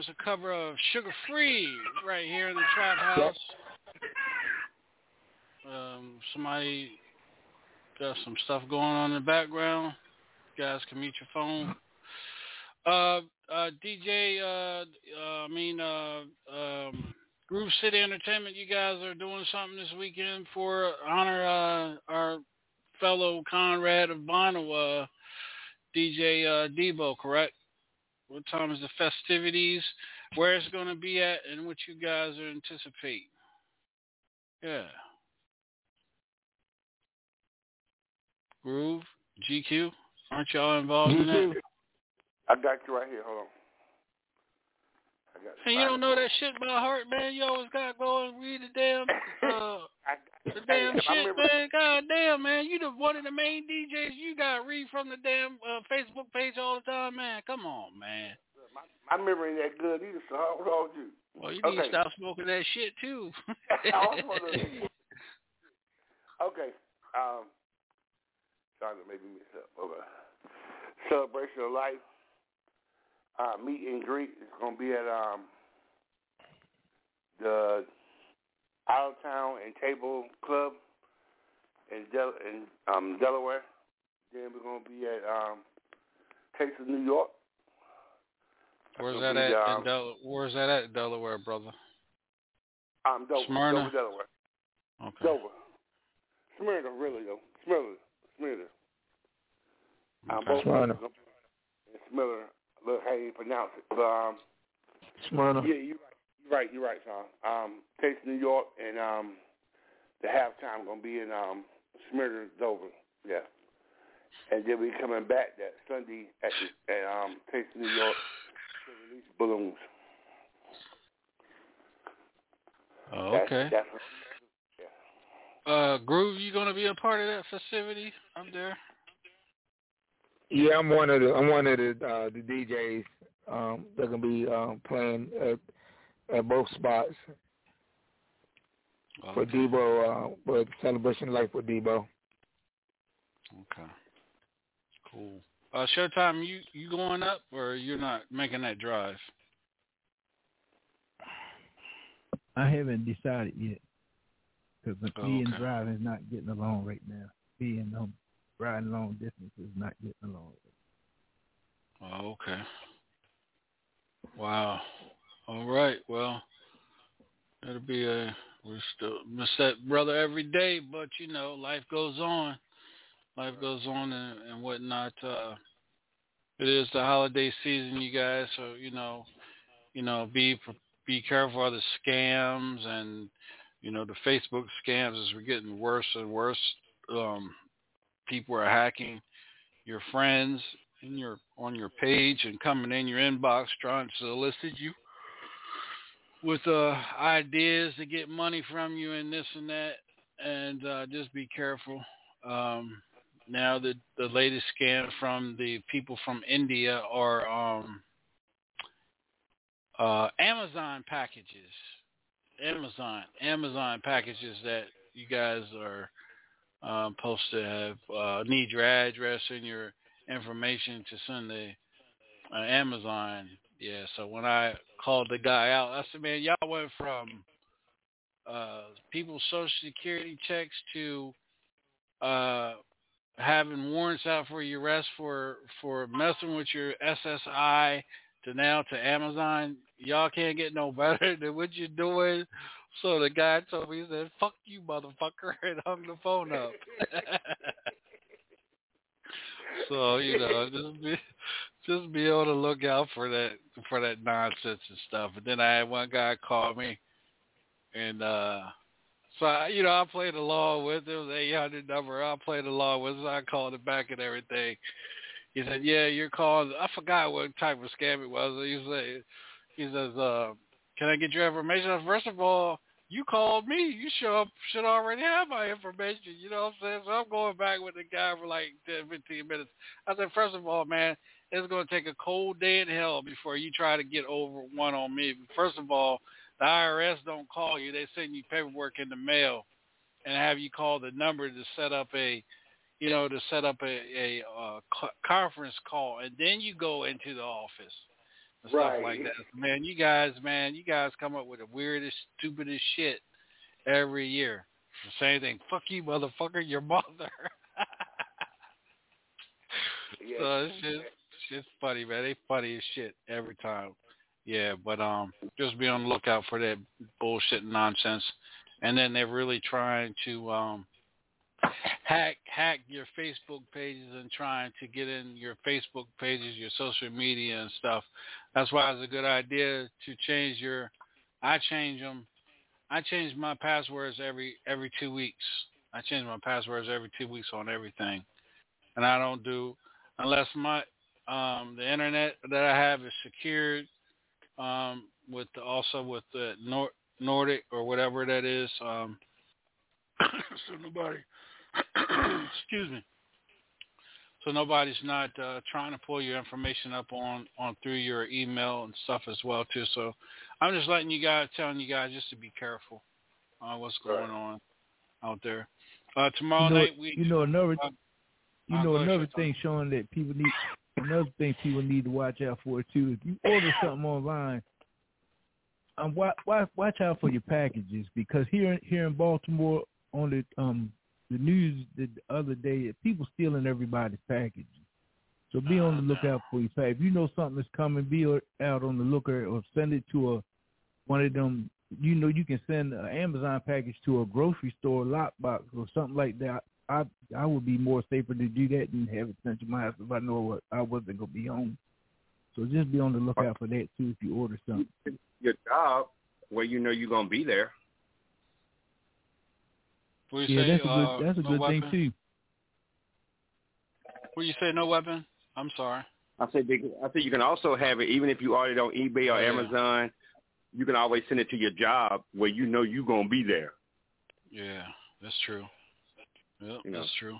Speaker 4: Thomas, a cover of Sugar Free right here in the Trap House. Um, somebody got some stuff going on in the background. You guys can mute your phone. Uh, uh, DJ, uh, uh, I mean, uh, um, Groove City Entertainment. You guys are doing something this weekend for honor uh, our fellow Conrad of Vinyl. Uh, DJ uh, Debo, correct? What time is the festivities? Where it's going to be at, and what you guys are anticipating? Yeah. Groove, GQ, aren't y'all involved in that?
Speaker 8: I got you right here. Hold on. I
Speaker 4: Hey, you don't know that shit by heart, man. You always got to go and read the damn, uh, the damn
Speaker 8: I
Speaker 4: shit,
Speaker 8: remember-
Speaker 4: man. God damn, man. You the one of the main DJs. You got to read from the damn uh, Facebook page all the time, man. Come on, man.
Speaker 8: My my memory ain't that good either, so how old are you?
Speaker 4: Well, you need to stop smoking that shit too.
Speaker 8: I okay. Um, trying to make me mix up. Okay. Celebration of Life. Uh, meet and greet is going to be at um, the Out of Town and Table Club in, Del- in um, Delaware. Then we're going to be at um, Taste of New York.
Speaker 4: Where's that
Speaker 8: be,
Speaker 4: at?
Speaker 8: um,
Speaker 4: In Del- where's that at, Delaware, brother?
Speaker 8: Um, Dover,
Speaker 4: Smyrna?
Speaker 8: Dover, Delaware.
Speaker 4: Okay.
Speaker 8: Dover. Smyrna, really though. Smyrna, Smyrna. Um,
Speaker 4: Okay.
Speaker 8: both
Speaker 6: Smyrna.
Speaker 8: Smyrna. Look how you pronounce it. But um,
Speaker 6: Smyrna.
Speaker 8: yeah, you're right. You're right. You're right, son. Um, Taste New York and um, the halftime gonna be in um Smyrna, Dover. Yeah. And then we coming back that Sunday at the, at um Taste New York to release balloons.
Speaker 4: Oh,
Speaker 8: That's-
Speaker 4: okay.
Speaker 8: That's,
Speaker 4: Uh, Groove, you gonna be a part of that festivity up there?
Speaker 6: Yeah, I'm one of the I'm one of the uh, the DJs um, that can be um, playing at, at both spots for
Speaker 4: Okay.
Speaker 6: Debo uh, for Celebration Life with Debo.
Speaker 4: Okay. Cool. Uh, Showtime, you you going up or you're not making that drive?
Speaker 7: I haven't decided yet because
Speaker 4: Oh,
Speaker 7: me and driving is not getting along right now. Me and um, riding long distances, not getting along.
Speaker 4: Oh, okay. Wow. All right. Well, it'll be a we still miss that brother every day, but you know, life goes on. Life goes on and, and whatnot. Uh, it is the holiday season, you guys. So you know, you know, be be careful of the scams and you know the Facebook scams as we're getting worse and worse. Um, people are hacking your friends in your on your page and coming in your inbox trying to solicit you with uh ideas to get money from you and this and that. And uh just be careful. Um now the the latest scam from the people from India are um uh Amazon packages. Amazon Amazon packages that you guys are um supposed to have uh need your address and your information to send the uh, Amazon yeah, so when I called the guy out, I said, man, y'all went from uh, people's social security checks to uh, having warrants out for your arrest for for messing with your SSI to now to Amazon. Y'all can't get no better than what you're doing. So the guy told me, he said, fuck you, motherfucker, and hung the phone up. so, you know, just be, just be on the lookout for that for that nonsense and stuff. And then I had one guy call me, and uh so I, you know I played along with it. It was eight hundred number. I played along with it. I called it back and everything. He said, "Yeah, you're calling." I forgot what type of scam it was. He said, "He says, uh, can I get your information?" First of all, you called me. You should should already have my information. You know what I'm saying? So I'm going back with the guy for like 10, 15 minutes. I said, first of all, man, it's going to take a cold day in hell before you try to get over one on me. First of all, the IRS don't call you; they send you paperwork in the mail, and have you call the number to set up a, you know, to set up a, a uh, conference call, and then you go into the office and
Speaker 8: right.
Speaker 4: stuff like that. Man, you guys, man, you guys come up with the weirdest, stupidest shit every year. Same thing. Fuck you, motherfucker. Your mother.
Speaker 8: yeah.
Speaker 4: So it's just it's funny, man. They funny as shit every time. Yeah, but um, just be on the lookout for that bullshit and nonsense. And then they're really trying to um hack hack your Facebook pages and trying to get in your Facebook pages, your social media and stuff. That's why it's a good idea to change your. I change them. I change my passwords every every two weeks. I change my passwords every two weeks on everything, and I don't do unless my um, the internet that I have is secured um, with the, also with the Nord, Nordic or whatever that is. Um, so nobody, excuse me. So nobody's not uh, trying to pull your information up on on through your email and stuff as well too. So I'm just letting you guys, telling you guys just to be careful on what's going on out there. Uh, tomorrow
Speaker 7: you know,
Speaker 4: night we
Speaker 7: you know another
Speaker 4: uh,
Speaker 7: you
Speaker 4: uh,
Speaker 7: know another thing showing that people need another thing people need to watch out for too. If you order something online, um, watch, watch watch out for your packages because here here in Baltimore on the um the news the other day, people stealing everybody's packages. So be on the oh, lookout for your pack. If you know something is coming, be out on the lookout or send it to a one of them. You know, you can send an Amazon package to a grocery store lockbox or something like that. I I would be more safer to do that than have it sent to my house if I know what I wasn't gonna be home. So just be on the lookout for that too if you order something.
Speaker 10: Your job where you know you're gonna be there.
Speaker 4: What you
Speaker 7: Yeah,
Speaker 4: say?
Speaker 7: that's a good
Speaker 4: uh,
Speaker 7: that's a
Speaker 4: no
Speaker 7: good
Speaker 4: weapon?
Speaker 7: thing too.
Speaker 4: What you say? No weapon? I'm sorry.
Speaker 10: I said they, I said you can also have it even if you order it on eBay or
Speaker 4: Yeah.
Speaker 10: Amazon. You can always send it to your job where you know you're gonna be there.
Speaker 4: Yeah, that's true. Yep,
Speaker 10: You know.
Speaker 4: that's true.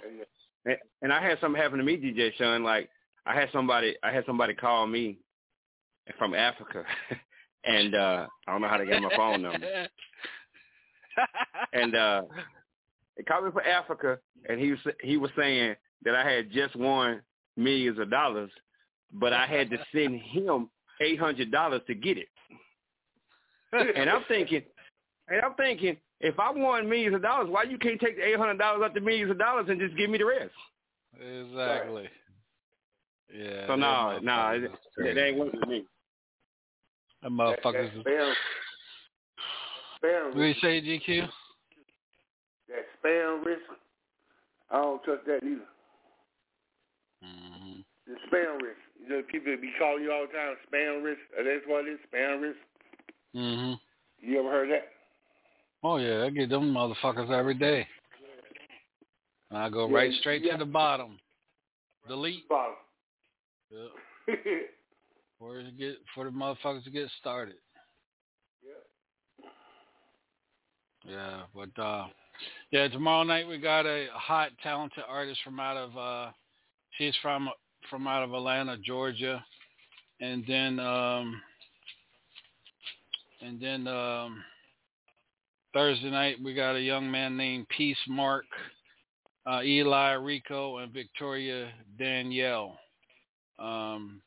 Speaker 10: And, and I had something happen to me, DJ Sean. Like I had somebody, I had somebody call me from Africa, and uh I don't know how to get my phone number. And uh they called me from Africa, and he was he was saying that I had just won millions of dollars, but I had to send him eight hundred dollars to get it. And I'm thinking, and I'm thinking, if I won millions of dollars, why you can't take the eight hundred dollars up the millions of dollars and just give me the rest?
Speaker 4: Exactly. Yeah.
Speaker 10: So
Speaker 4: them
Speaker 10: no, no,
Speaker 4: motherfuckers
Speaker 10: it,
Speaker 4: is
Speaker 10: it ain't working with me.
Speaker 4: Them motherfuckers.
Speaker 8: That
Speaker 4: is-
Speaker 8: spam, spam
Speaker 4: What you say, GQ?
Speaker 8: Spam risk. I don't trust that either.
Speaker 4: Mm-hmm.
Speaker 8: The spam risk. You know, people be calling you all the time. Spam risk. Uh, That's what it is. Spam risk.
Speaker 4: Mm-hmm.
Speaker 8: You ever heard that?
Speaker 4: Oh yeah, I get them motherfuckers every day. And I go
Speaker 8: Yeah,
Speaker 4: right straight
Speaker 8: yeah.
Speaker 4: to the bottom. Delete.
Speaker 8: Bottom.
Speaker 4: Yeah. For to get for the motherfuckers to get started. Yeah. Yeah, but uh yeah, tomorrow night we got a hot talented artist from out of uh she's from from out of Atlanta, Georgia. And then um and then um Thursday night we got a young man named Peace Mark, uh Eli Rico and Victoria Danielle. Um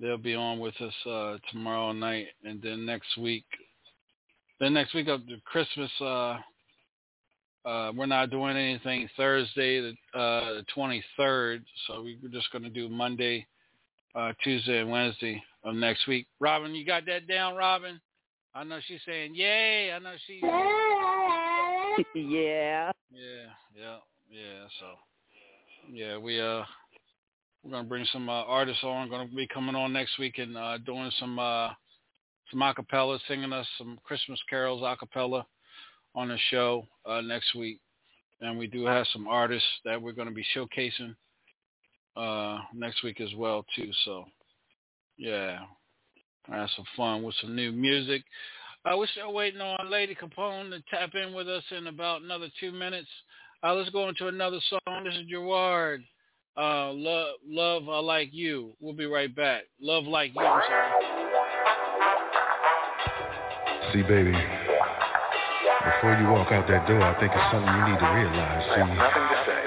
Speaker 4: they'll be on with us uh tomorrow night and then next week then next week of the Christmas uh uh we're not doing anything Thursday the uh the twenty third, so we're just gonna do Monday, uh Tuesday and Wednesday of next week. Robin, you got that down, Robin? I know she's saying yay, I know she
Speaker 5: yeah.
Speaker 4: Yeah, yeah, yeah. So, yeah, we uh, we're gonna bring some uh, artists on. Going to be coming on next week and uh, doing some uh, some acapella, singing us some Christmas carols acapella on the show uh, next week. And we do have some artists that we're going to be showcasing uh, next week as well too. So, yeah, have some fun with some new music. Uh, we're still waiting on Lady Capone to tap in with us in about another two minutes. Uh, let's go into another song. This is Gerard. Uh, love, love, I like you. We'll be right back. Love like you.
Speaker 19: See, baby, before you walk out that door, I think it's something you need to realize. See,
Speaker 20: Nothing to say.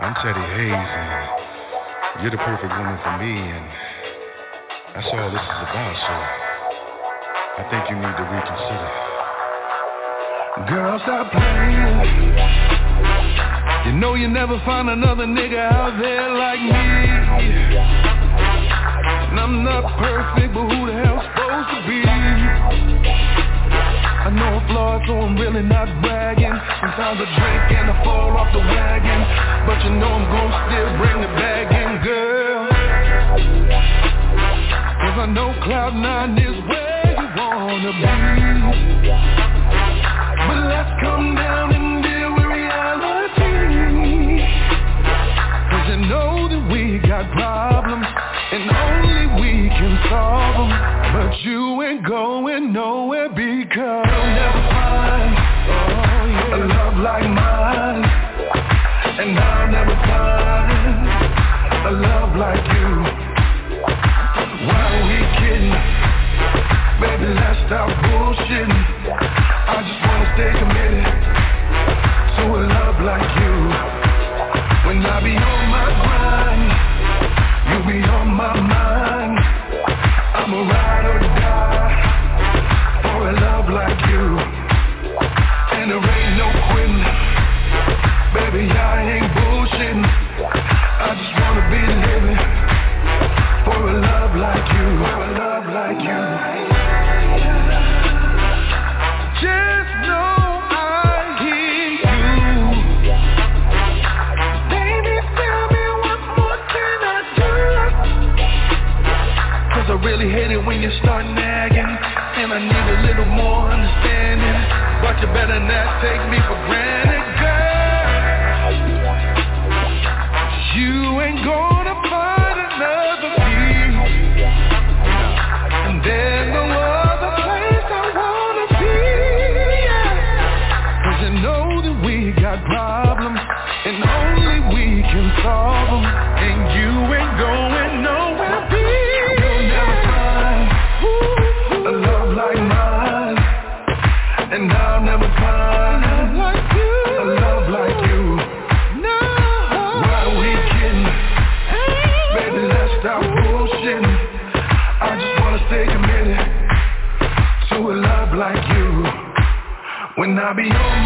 Speaker 19: I'm Teddy Hayes, and you're the perfect woman for me, and that's all this is about, so I think you need to reconsider.
Speaker 13: Girl, stop playing. You know you never find another nigga out there like me. And I'm not perfect, but who the hell's supposed to be? I know I'm flawed, so I'm really not bragging. Sometimes I drink and I fall off the wagon. But you know I'm gonna still bring the bag in, girl. Cause I know cloud nine is where you wanna be. But let's come down and deal with reality. Cause you know that we got problems and only can solve them. But you ain't going nowhere because you'll never find oh, yeah. a love like mine. And I'll never find a love like you. Why are we kidding? Baby, let's stop bullshitting. I just wanna stay committed to a love like you. When I be on my grind, you be on my mind. You start nagging. And I need a little more understanding. But you better not take me for granted, be on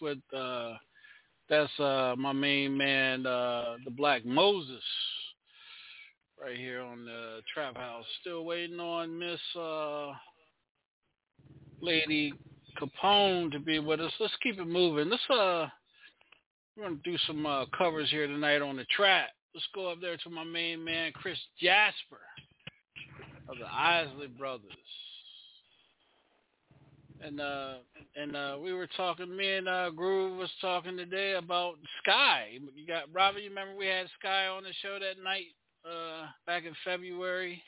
Speaker 4: With uh, that's uh, my main man, uh, the Black Moses, right here on the Trap House. Still waiting on Miss uh, Lady Capone to be with us. Let's keep it moving. Let's uh, we're gonna do some uh, covers here tonight on the trap. Let's go up there to my main man, Chris Jasper of the Isley Brothers. And uh and uh we were talking me and uh Groove was talking today about Sky. You got Robert, you remember we had Sky on the show that night uh back in February?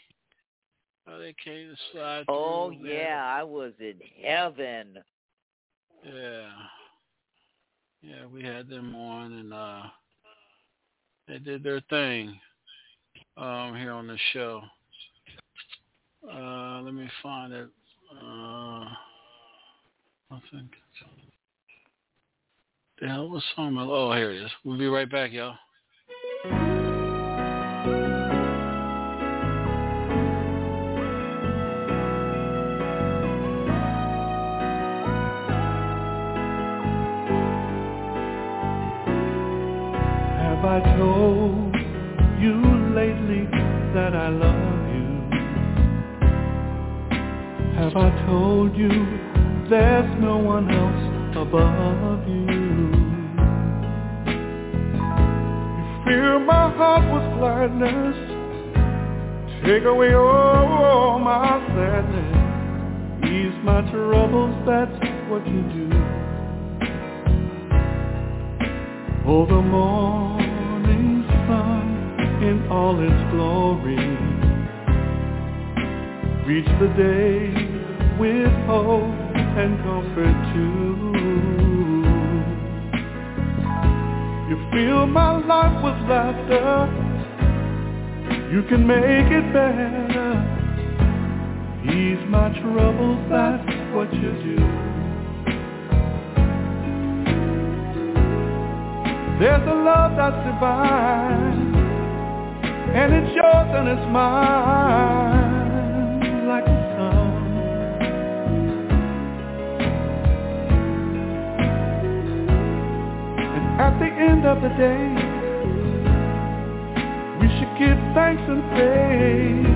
Speaker 4: Oh they came to slide
Speaker 5: Oh
Speaker 4: through there.
Speaker 5: yeah, I was in heaven.
Speaker 4: Yeah. Yeah, we had them on and uh they did their thing um here on the show. Uh let me find it. Uh I think the hell was song? Oh, here it is. We'll be right back, y'all.
Speaker 20: Have I told you lately that I love you? Have I told you there's no one else above you? You fill my heart with gladness, take away all my sadness, ease my troubles, that's what you do. Oh, the morning sun in all its glory Reach the day with hope and comfort too You fill my life with laughter. You can make it better. Ease my troubles, that's what you do. There's a love that's divine, and it's yours and it's mine, At the end of the day, we should give thanks and praise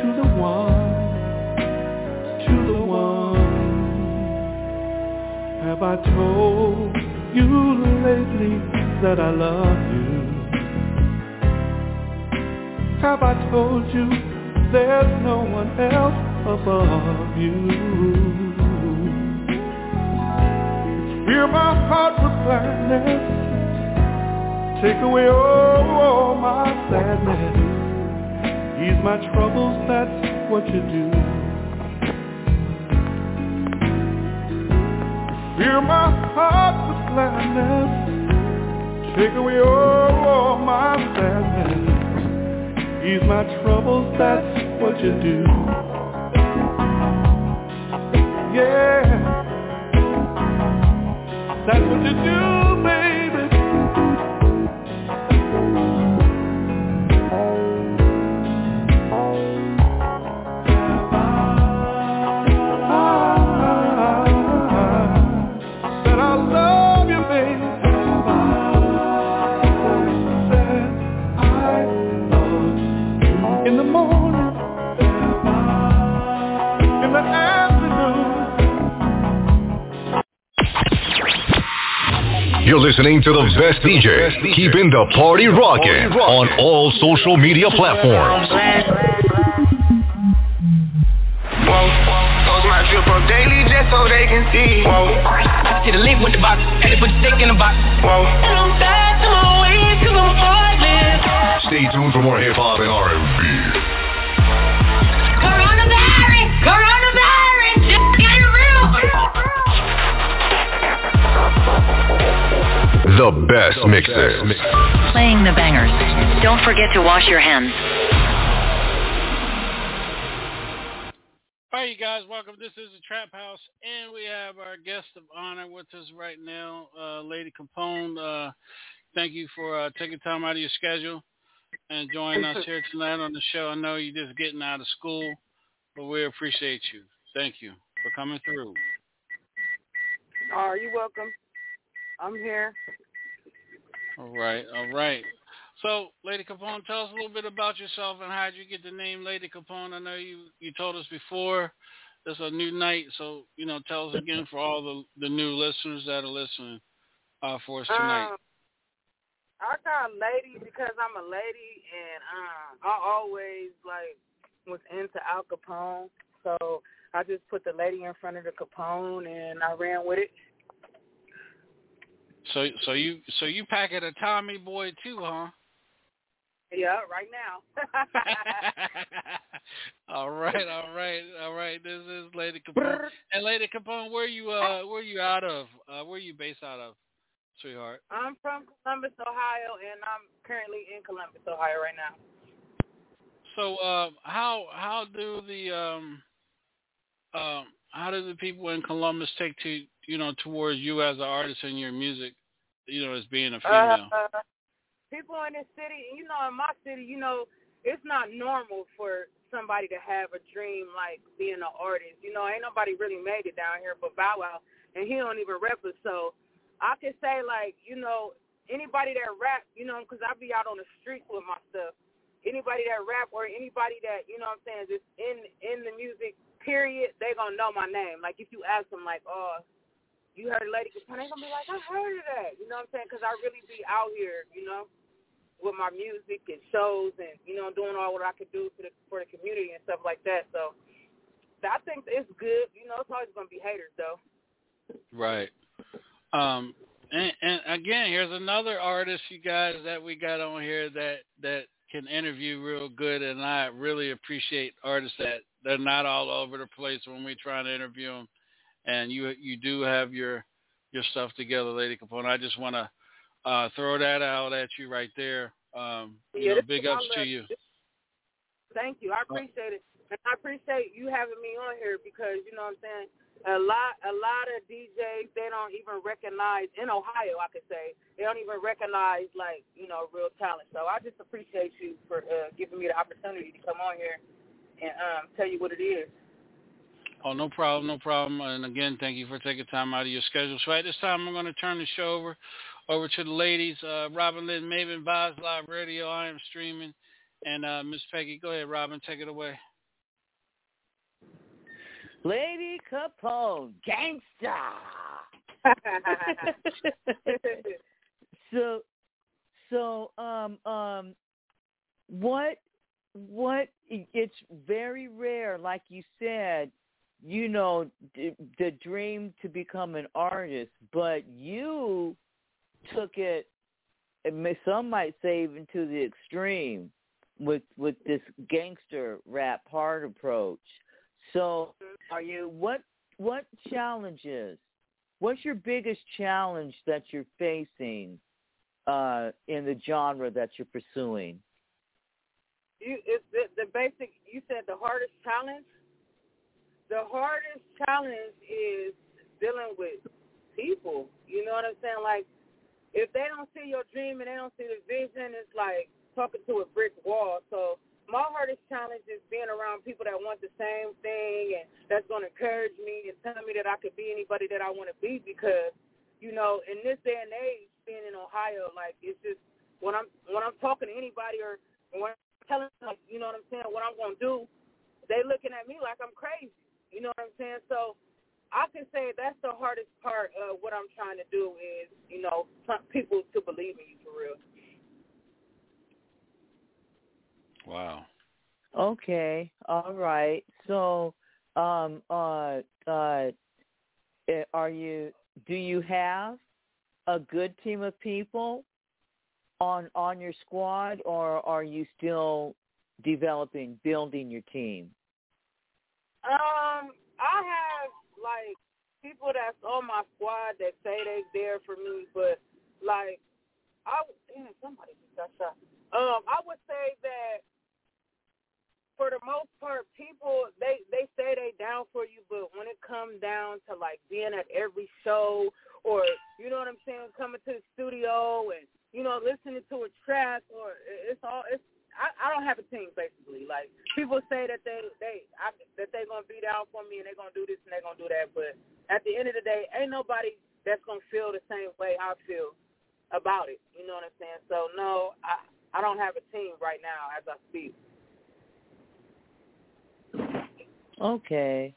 Speaker 20: to the one, to the one. Have I told you lately that I love you? Have I told you there's no one else above you? Fill my heart gladness. Take away all my sadness. Ease my troubles, that's what you do. Fill my heart with gladness. Take away all my sadness. Ease my troubles, that's what you do. Yeah. That's what you do,
Speaker 21: You're listening to the best DJ, keeping the party rocking on all social media platforms.
Speaker 22: Daily just so they can see. Whoa. See the link with the box, had to put the stick in the box. Whoa. And I'm back to my ways cause I'm heartless.
Speaker 21: Stay tuned for more hip hop and R&B. The best mixes.
Speaker 23: Playing the bangers. Don't forget to wash your hands.
Speaker 4: All right, you guys, welcome. This is the Trap House, and we have our guest of honor with us right now, uh, Lady Capone. Uh, thank you for uh, taking time out of your schedule and joining us here tonight on the show. I know you're just getting out of school, but we appreciate you. Thank you for coming through.
Speaker 24: Oh, you're welcome. I'm here.
Speaker 4: All right, all right. So, Lady Capone, tell us a little bit about yourself and how did you get the name Lady Capone? I know you you told us before. It's a new night, so you know, tell us again for all the the new listeners that are listening uh, for us tonight.
Speaker 24: Um, I got lady because I'm a lady, and um, I always like was into Al Capone, so I just put the lady in front of the Capone, and I ran with it.
Speaker 4: So so you so you pack it a Tommy boy too, huh?
Speaker 24: Yeah, right now.
Speaker 4: all right, all right, all right. This is Lady Capone. And Lady Capone, where you uh where you out of? Uh where you based out of, sweetheart?
Speaker 24: I'm from Columbus, Ohio, and I'm currently in Columbus, Ohio right now.
Speaker 4: So uh how how do the um um how do the people in Columbus take to you know towards you as an artist and your music, you know, as being a female?
Speaker 24: Uh, people in this city, you know, in my city, you know, it's not normal for somebody to have a dream like being an artist. You know, ain't nobody really made it down here but Bow Wow, and he don't even rap it. So I can say like, you know, anybody that rap, you know, because I be out on the streets with my stuff. Anybody that rap or anybody that you know what I'm saying just in in the music period, they gonna know my name. Like if you ask them like, oh, you heard a Lady they gonna be like, I heard of that. You know what I'm saying? Because I really be out here, you know, with my music and shows and you know doing all what I could do for the for the community and stuff like that. So I think it's good. You know, it's always gonna be haters though.
Speaker 4: Right. Um and, and again, here's another artist you guys that we got on here that that can interview real good, and I really appreciate artists that they're not all over the place when we try to interview them. And you you do have your your stuff together, Lady Capone. I just want to uh, throw that out at you right there. Um,
Speaker 24: Yeah,
Speaker 4: know, big ups to you.
Speaker 24: Thank you. I appreciate it. And I appreciate you having me on here because you know what I'm saying. A lot, a lot of DJs they don't even recognize in Ohio. I could say they don't even recognize like you know real talent. So I just appreciate you for uh, giving me the opportunity to come on here and um, tell you what it is.
Speaker 4: Oh, no problem, no problem. And again, thank you for taking time out of your schedule. So at this time, I'm going to turn the show over over to the ladies. Uh, Robin Lynn Mabin, Vibes Live Radio. I am streaming. And uh, Miss Peggy, go ahead, Robin, take it away.
Speaker 5: Lady Capone, gangsta. so, so, um, um, what, what? It's very rare, like you said. You know, the, dream to become an artist, but you took it. Some might say even to the extreme with with this gangster rap hard approach. So, are you what what challenges? What's your biggest challenge that you're facing uh, in the genre that you're pursuing?
Speaker 24: You, it's the, the basic. You said the hardest challenge. The hardest challenge is dealing with people. You know what I'm saying? Like, if they don't see your dream and they don't see the vision, it's like talking to a brick wall. So my hardest challenge is being around people that want the same thing and that's going to encourage me and tell me that I could be anybody that I want to be because, you know, in this day and age, being in Ohio, like it's just when I'm when I'm talking to anybody or when I'm telling them, like, you know what I'm saying, what I'm going to do, they looking at me like I'm crazy. You know what I'm saying? So I can say that's the hardest part of what I'm trying to do is, you know, people to believe in you for real.
Speaker 4: Wow.
Speaker 5: Okay. All right. So, um, uh, uh, eh, are you? Do you have a good team of people on on your squad, or are you still developing, building your team?
Speaker 24: Um, I have like people that's on my squad that say they there for me, but like I damn somebody just got shot. Um, I would say that for the most part, people they they say they down for you, but when it comes down to like being at every show or you know what I'm saying, coming to the studio and you know listening to a track or it's all it's I, I don't have a team basically. Like people say that they they I, that they're gonna be down for me and they're gonna do this and they're gonna do that, but at the end of the day, ain't nobody that's gonna feel the same way I feel about it. You know what I'm saying? So no, I I don't have a team right now as I speak.
Speaker 5: Okay.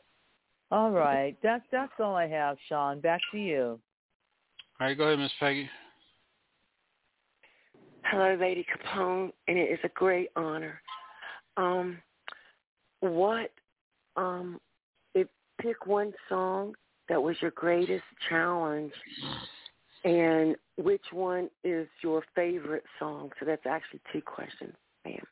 Speaker 5: All right. That's that's all I have, Sean. Back to you.
Speaker 4: All right, go ahead, Miss Peggy.
Speaker 9: Hello, Lady Capone, and it is a great honor. Um, what um, if pick one song that was your greatest challenge, and which one is your favorite song? So that's actually two questions, ma'am.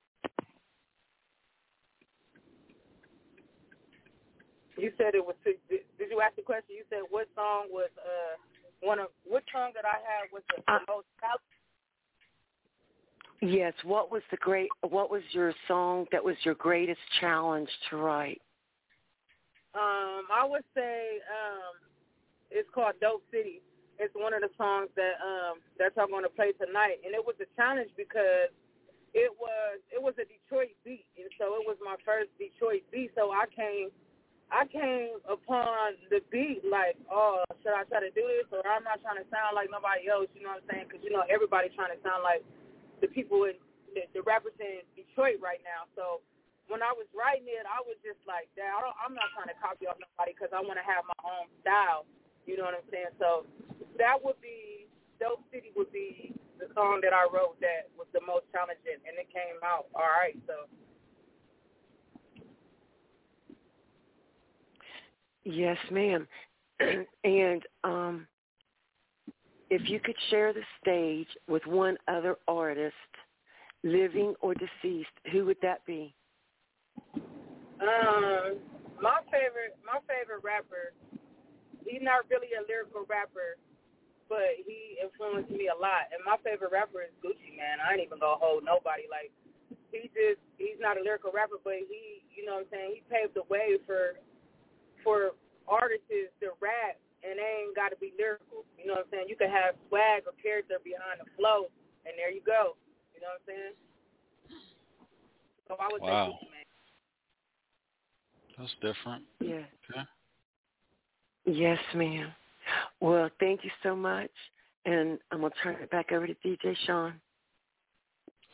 Speaker 24: You said it was. Did, did you ask the question? You said what song was uh one of what song that I had was the, the
Speaker 9: Uh,
Speaker 24: most?
Speaker 9: Yes. What was the great? What was your song that was your greatest challenge to write?
Speaker 24: Um, I would say um, it's called Dope City. It's one of the songs that um that I'm going to play tonight, and it was a challenge because it was it was a Detroit beat, and so it was my first Detroit beat. So I came I came upon the beat like, oh, should I try to do this or I'm not trying to sound like nobody else? You know what I'm saying? Because you know everybody trying to sound like the people in the, the rappers in Detroit right now. So when I was writing it, I was just like, that. I don't, I'm not trying to copy off nobody because I want to have my own style. You know what I'm saying? So that would be Dope City would be the song that I wrote that was the most challenging, and it came out all right. So
Speaker 9: Yes, ma'am. and um, if you could share the stage with one other artist, living or deceased, who would that be?
Speaker 24: Um, my favorite, my favorite rapper. He's not really a lyrical rapper, but he influenced me a lot. And my favorite rapper is Gucci Mane. I ain't even gonna hold nobody. Like he just, he's not a lyrical rapper, but he, you know what I'm saying. He paved the way for, for artists to rap, and they ain't got to be lyrical. You know what I'm saying. You can have swag or character behind the flow, and there you go. You know what I'm saying. So I would
Speaker 4: Wow.
Speaker 24: say Gucci Mane.
Speaker 4: That's different.
Speaker 9: Yeah.
Speaker 4: Okay.
Speaker 9: Yes, ma'am. Well, thank you so much, and I'm gonna turn it back over to DJ Sean.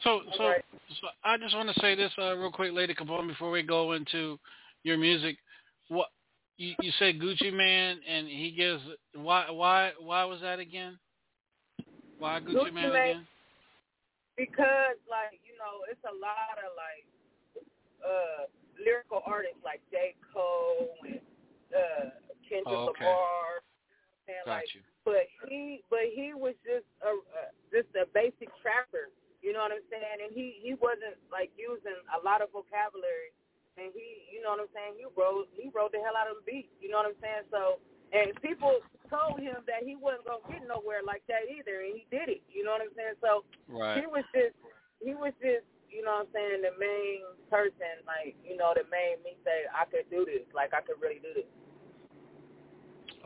Speaker 4: So, so, so I just want to say this uh, real quick, Lady Capone, before we go into your music. What you, you said Gucci Mane, and he gives why why why was that again? Why Gucci,
Speaker 24: Gucci
Speaker 4: Man
Speaker 24: Mane-
Speaker 4: again?
Speaker 24: because like you know it's a lot of like uh lyrical artists like J Cole and uh Kendrick
Speaker 4: Oh, okay.
Speaker 24: Lamar and
Speaker 4: Got
Speaker 24: like
Speaker 4: you.
Speaker 24: but he but he was just a, a just a basic trapper you know what I'm saying and he he wasn't like using a lot of vocabulary and he you know what I'm saying he wrote he wrote the hell out of them beats you know what I'm saying so and people told him that he wasn't gonna get nowhere like that either and he did it you know what I'm saying so
Speaker 4: Right.
Speaker 24: he was just he was just you know what I'm saying the main person like you know that made me say I could do this like I could really do this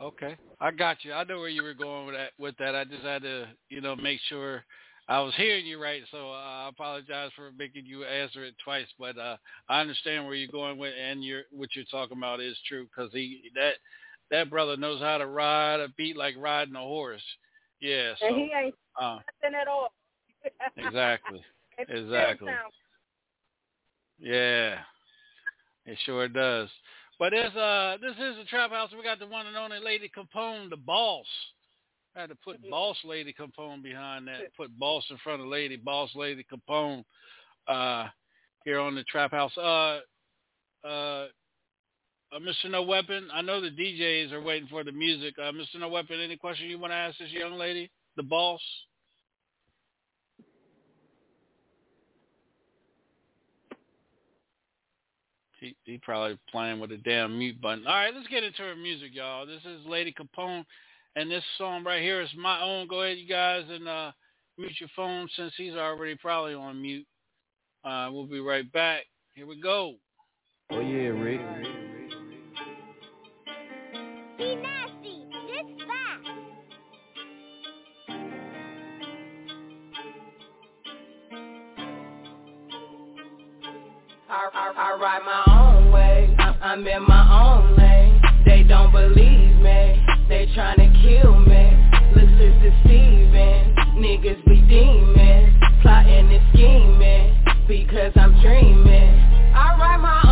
Speaker 4: Okay, I got you. I know where you were going with that. With that, I just had to, you know, make sure I was hearing you right. So uh, I apologize for making you answer it twice, but uh, I understand where you're going with, and you're what you're talking about is true because he that that brother knows how to ride a beat like riding a horse. Yeah. So
Speaker 24: and he ain't
Speaker 4: uh,
Speaker 24: nothing at all
Speaker 4: exactly,
Speaker 24: And it still
Speaker 4: exactly. Yeah, it sure does. But this uh this is the trap house. We got the one and only Lady Capone, the boss. I had to put boss Lady Capone behind that. Put boss in front of Lady, boss Lady Capone. Uh, here on the trap house. Uh, uh, uh, Mr. No Weapon. I know the DJs are waiting for the music. Uh, Mr. No Weapon, any question you want to ask this young lady, the boss? He, he probably playing with a damn mute button. All right, let's get into her music, y'all. This is Lady Capone, and this song right here is my own. Go ahead, you guys, and uh, mute your phone since he's already probably on mute. Uh, we'll be right back. Here we go.
Speaker 7: Oh yeah, Rick.
Speaker 3: Be nasty. This fast.
Speaker 25: I, I, I ride my own way. I'm, I'm in my own lane. They don't believe me. They tryna kill Niggas be demons. Plotting and scheming. Because I'm dreaming. I ride my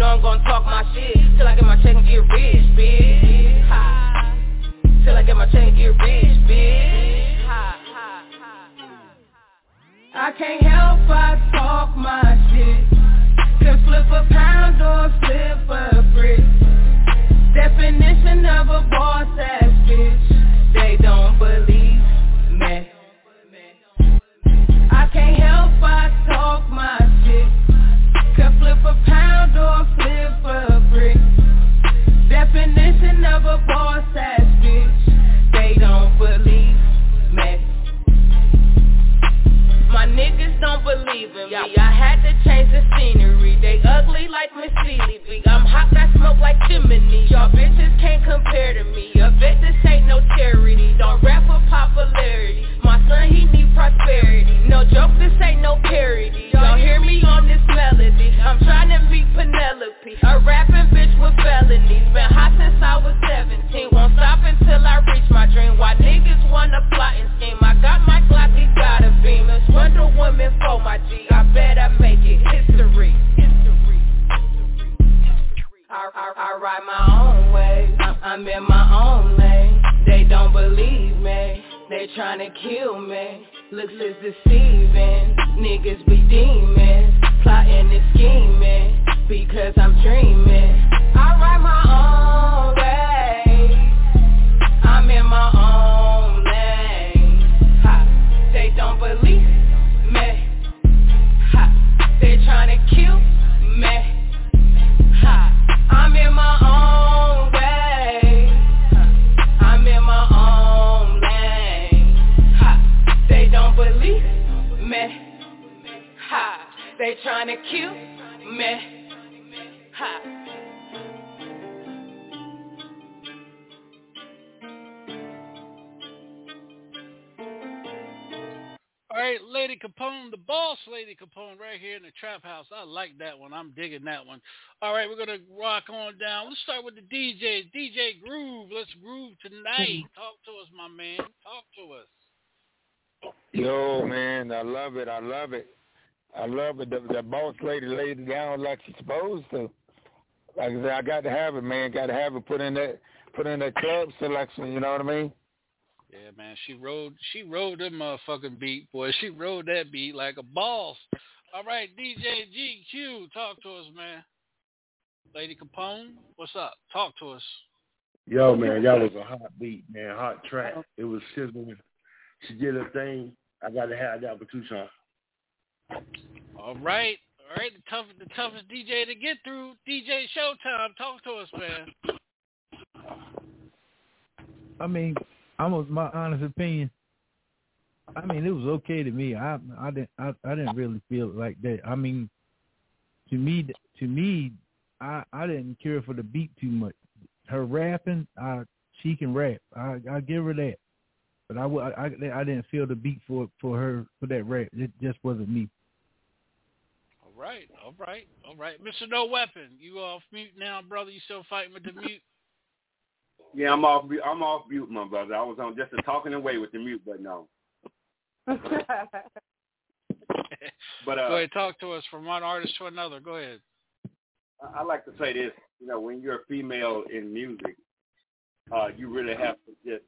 Speaker 25: Know I'm gon' talk my shit. Till I get my check and get rich, bitch. Till I get my check and get rich, bitch. I can't help but talk my shit. Can flip a pound or flip a brick. Definition of a boss ass bitch. They don't believe me. I can't help but talk my flip a pound or flip a brick. Definition of a boss ass bitch. They don't believe me. My niggas don't believe in me. I had to change the scenery. They ugly like Miss Celie. B. I'm hot, I smoke like chimney. Y'all bitches can't compare to me. A vet, this ain't no charity. Don't rap for popularity. My son, he need prosperity. No joke, this ain't no parody. Y'all hear me on this melody. I'm trying to meet Penelope. A rapping bitch with felonies. Been hot since I was 17. Won't stop until I reach my dream. Why niggas wanna plot and scheme? I got my Glock, he got a beam. It's Wonder Woman for my I bet I make it history. I, I, I ride my own way. I'm, in my own lane. They don't believe me. They tryna kill me. Looks is deceiving. Niggas be demons. plotting and scheming because I'm dreaming. I write my own way. I'm in my own
Speaker 4: Lady Capone right here in the trap house. I like that one. I'm digging that one. All right, we're going to rock on down. Let's start with the DJ. DJ Groove. Let's groove tonight. Talk to us, my man. Talk to us.
Speaker 6: Yo, man, I love it. I love it. I love it. The, the boss lady laid it down like she's supposed to. Like I said, I got to have it, man. Got to have it. Put in that, put in that club selection. You know what I mean?
Speaker 4: Yeah, man, she rode she rode that motherfucking beat, boy. She rode that beat like a boss. All right, DJ GQ, talk to us, man. Lady Capone, what's up? Talk to us.
Speaker 26: Yo, man, that was a hot beat, man. Hot track. It was sizzling. She did her thing. I got to have that for Tucson.
Speaker 4: All right, all right. The toughest, the toughest DJ to get through. DJ Showtime, talk to us, man.
Speaker 7: I mean, I'm a, my honest opinion. I mean, it was okay to me. I I didn't I, I didn't really feel like that. I mean, to me to me, I I didn't care for the beat too much. Her rapping, I she can rap. I I give her that. But I, I, I didn't feel the beat for for her for that rap. It just wasn't me.
Speaker 4: All right, all right, all right. Mr. No Weapon, you off mute now, brother? You still fighting with the mute?
Speaker 10: Yeah, I'm off. mute- I'm off mute, my brother. I was on just a talking away with the mute button on. But uh,
Speaker 4: Go ahead, talk to us from one artist to another. Go ahead.
Speaker 10: I I like to say this. You know, when you're a female in music, uh, you really have to just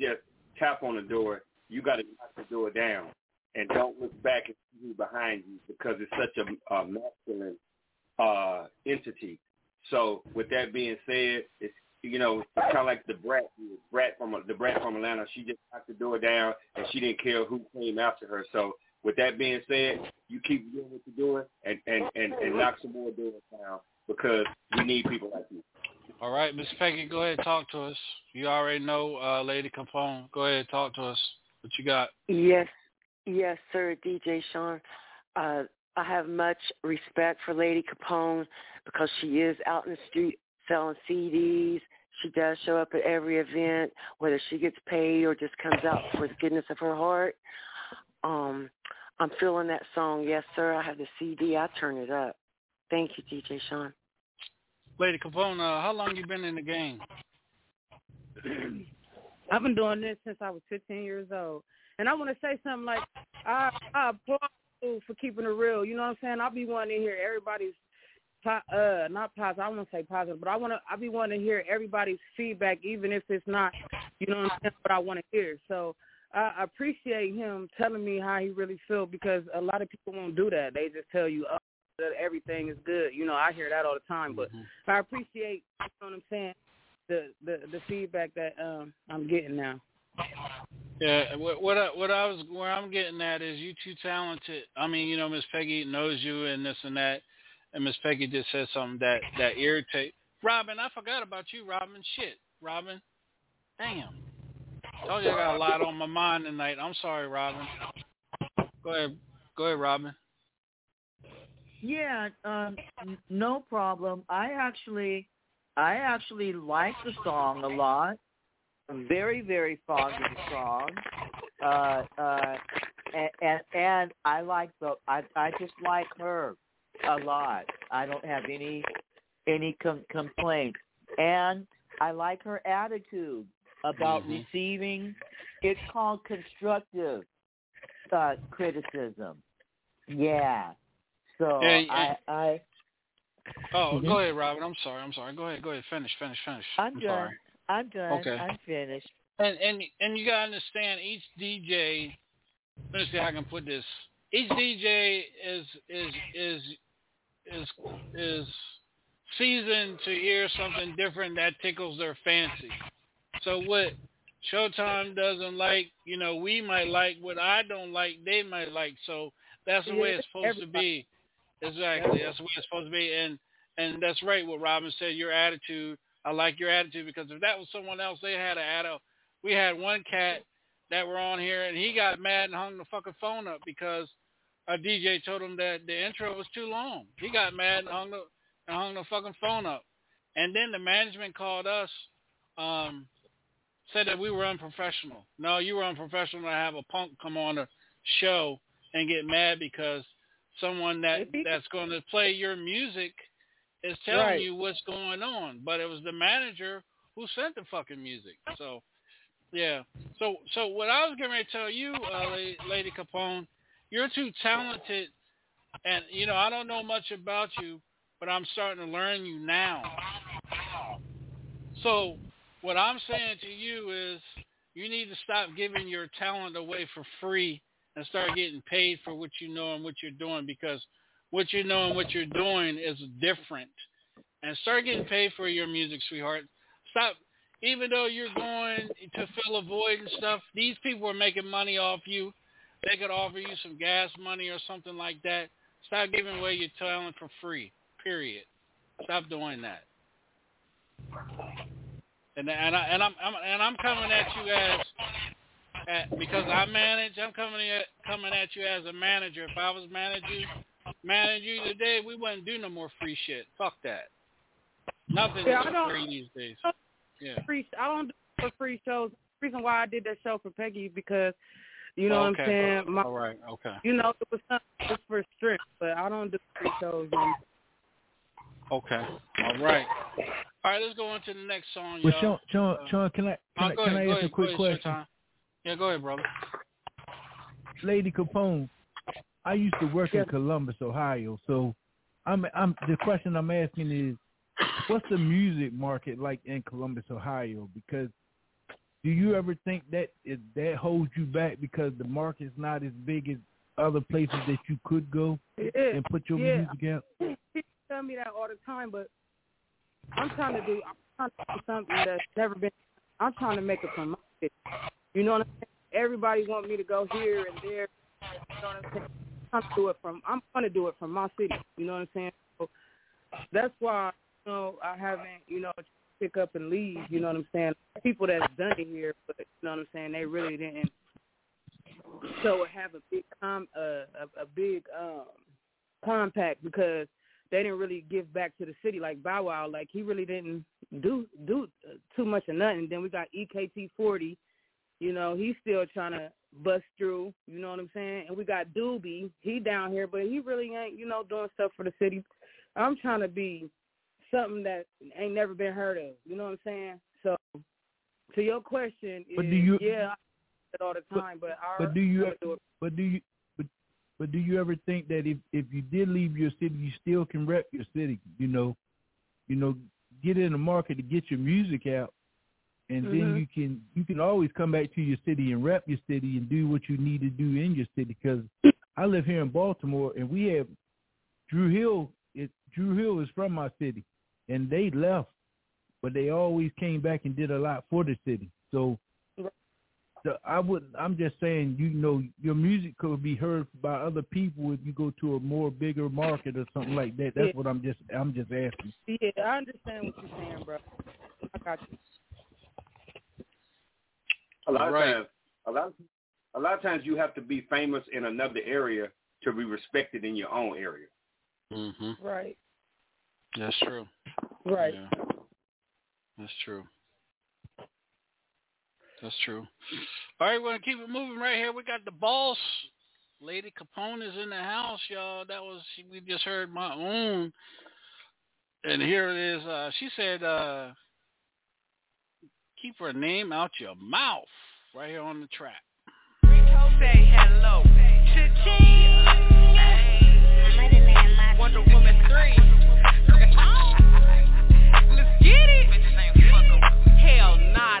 Speaker 10: just tap on the door. You got to knock the door down, and don't look back and see who's behind you because it's such a, a masculine uh, entity. So, with that being said, it's you know, it's kind of like the brat, the brat from the brat from Atlanta. She just knocked the door down, and she didn't care who came after her. So, with that being said, you keep doing what you're doing, and and and, and knock some more doors down because we need people like you.
Speaker 4: All right, Miss Peggy, go ahead, and talk to us. You already know, uh, Lady Capone. Go ahead, and talk to us. What you got?
Speaker 9: Yes, yes, sir, DJ Sean. Uh, I have much respect for Lady Capone because she is out in the street selling CDs. She does show up at every event, whether she gets paid or just comes out for the goodness of her heart. Um, I'm feeling that song. Yes, sir. I have the CD. I turn it up. Thank you, DJ Sean.
Speaker 4: Lady Capone, uh, how long you been in the game?
Speaker 24: I've been doing this since I was 15 years old. And I want to say something like, I, I applaud you for keeping it real. You know what I'm saying? I'll be wanting to hear everybody's, po- uh, not positive, I won't say positive, but I want to, I'll be wanting to hear everybody's feedback, even if it's not, you know what I'm saying, what I want to hear. So I I appreciate him telling me how he really feels because a lot of people won't do that. They just tell you, oh, that everything is good. You know, I hear that all the time, but I appreciate, you know what I'm saying, the the the feedback that um I'm getting now.
Speaker 4: Yeah, what what I, what I was where I'm getting at is you too talented. I mean, you know, Miss Peggy knows you and this and that, and Miss Peggy just said something that that irritate. Robin, I forgot about you, Robin. Shit, Robin. Damn. Told you I got a lot on my mind tonight. I'm sorry, Robin. Go ahead, go ahead, Robin.
Speaker 5: Yeah, um, no problem. I actually, I actually like the song a lot. I'm very, very fond of the song. Uh, uh, and, and and I like the, I I just like her a lot. I don't have any any com- complaints, and I like her attitude about
Speaker 13: Mhm.
Speaker 5: receiving. It's called constructive uh, criticism. Yeah. So
Speaker 4: Yeah, yeah.
Speaker 5: I I
Speaker 4: Oh,
Speaker 5: Mhm.
Speaker 4: go ahead, Robin. I'm sorry. I'm sorry. Go ahead. Go ahead. Finish. Finish. Finish.
Speaker 5: I'm, done.
Speaker 4: sorry.
Speaker 5: I'm done.
Speaker 4: Okay.
Speaker 5: I'm finished.
Speaker 4: And and and you gotta understand each DJ. Let me see how I can put this. each DJ is is is is is seasoned to hear something different that tickles their fancy. So what Showtime doesn't like, you know, we might like what I don't like, they might like. So that's the way it's supposed to be. Exactly. That's the way it's supposed to be. And and that's right what Robin said, your attitude. I like your attitude because if that was someone else, they had an attitude. We had one cat that were on here and he got mad and hung the fucking phone up because a DJ told him that the intro was too long. He got mad and hung the and hung the fucking phone up. And then the management called us, um, said that we were unprofessional. No, you were unprofessional to have a punk come on a show and get mad because someone that that's going to play your music is telling
Speaker 24: Right.
Speaker 4: you what's going on. But it was the manager who sent the fucking music. So, yeah. So, so what I was getting ready to tell you, uh, Lady, Lady Capone, you're too talented, and you know I don't know much about you, but I'm starting to learn you now. So, what I'm saying to you is, you need to stop giving your talent away for free and start getting paid for what you know and what you're doing because what you know and what you're doing is different. And start getting paid for your music, sweetheart. Stop. Even though you're going to fill a void and stuff, these people are making money off you. They could offer you some gas money or something like that. Stop giving away your talent for free. Period. Stop doing that. And and I and I'm, I'm and I'm coming at you as at, because I manage. I'm coming at coming at you as a manager. If I was managing manage you today, we wouldn't do no more free shit. Fuck that. Nothing
Speaker 24: Yeah,
Speaker 4: is free these days. Yeah.
Speaker 24: free. I don't do free shows. The reason why I did that show for Peggy is because, you know
Speaker 4: okay.
Speaker 24: what I'm saying. My,
Speaker 4: All right. Okay.
Speaker 24: You know, it was something just for strength, but I don't do free shows. man.
Speaker 4: Okay. All right. All right. Let's go into the next song,
Speaker 7: Well,
Speaker 4: y'all.
Speaker 7: Sean, Sean, Sean, can I
Speaker 4: Uh,
Speaker 7: can, I, can
Speaker 4: ahead,
Speaker 7: I ask
Speaker 4: ahead,
Speaker 7: a quick
Speaker 4: go ahead,
Speaker 7: question?
Speaker 4: Yeah, go ahead, brother.
Speaker 7: Lady Capone, I used to work in Columbus, Ohio. So, I'm I'm the question I'm asking is, what's the music market like in Columbus, Ohio? Because do you ever think that is, that holds you back because the market's not as big as other places that you could go and put your
Speaker 24: yeah.
Speaker 7: music out?
Speaker 24: People tell me that all the time, but I'm trying to do. I'm trying to do something that's never been. I'm trying to make it from my city. You know what I'm saying? Everybody want me to go here and there. You know what I'm saying? I'm do it from. I'm to do it from my city. You know what I'm saying? So that's why you know I haven't you know pick up and leave. You know what I'm saying? People that's done it here, but you know what I'm saying? They really didn't So have a big com uh, a, a big um compact because they didn't really give back to the city like Bow Wow. Like he really didn't do do too much of nothing. Then we got EKT forty. You know, he's still trying to bust through. You know what I'm saying? And we got Doobie. He down here, but he really ain't you know doing stuff for the city. I'm trying to be something that ain't never been heard of. You know what I'm saying? So to your question,
Speaker 7: But
Speaker 24: is,
Speaker 7: do you-
Speaker 24: yeah, I say it all the time, but, I
Speaker 7: But do you
Speaker 24: do
Speaker 7: but do you but but do you ever think that if if you did leave your city, you still can rep your city? You know, you know, get in the market to get your music out, and then
Speaker 24: Mhm.
Speaker 7: you can you can always come back to your city and rep your city and do what you need to do in your city. Because I live here in Baltimore, and we have Dru Hill. It Dru Hill is from my city, and they left, but they always came back and did a lot for the city. So the, I would. I'm just saying, you know, your music could be heard by other people if you go to a more bigger market or something like that. That's
Speaker 24: Yeah.
Speaker 7: what I'm just. I'm just asking.
Speaker 24: Yeah, I understand what you're saying, bro. I got you.
Speaker 10: A lot
Speaker 4: Right.
Speaker 10: of times, a lot, of, a lot of times you have to be famous in another area to be respected in your own area.
Speaker 4: Mhm.
Speaker 24: Right.
Speaker 4: That's true.
Speaker 24: Right.
Speaker 4: Yeah. That's true. That's true. All right, we're gonna keep it moving right here. We got the boss, Lady Capone is in the house, y'all. That was we just heard my own, and here it is. Uh, she said, uh, "Keep her name out your mouth." Right here on the track.
Speaker 22: Say hello. Cha-ching. Wonder Woman 3. Nah.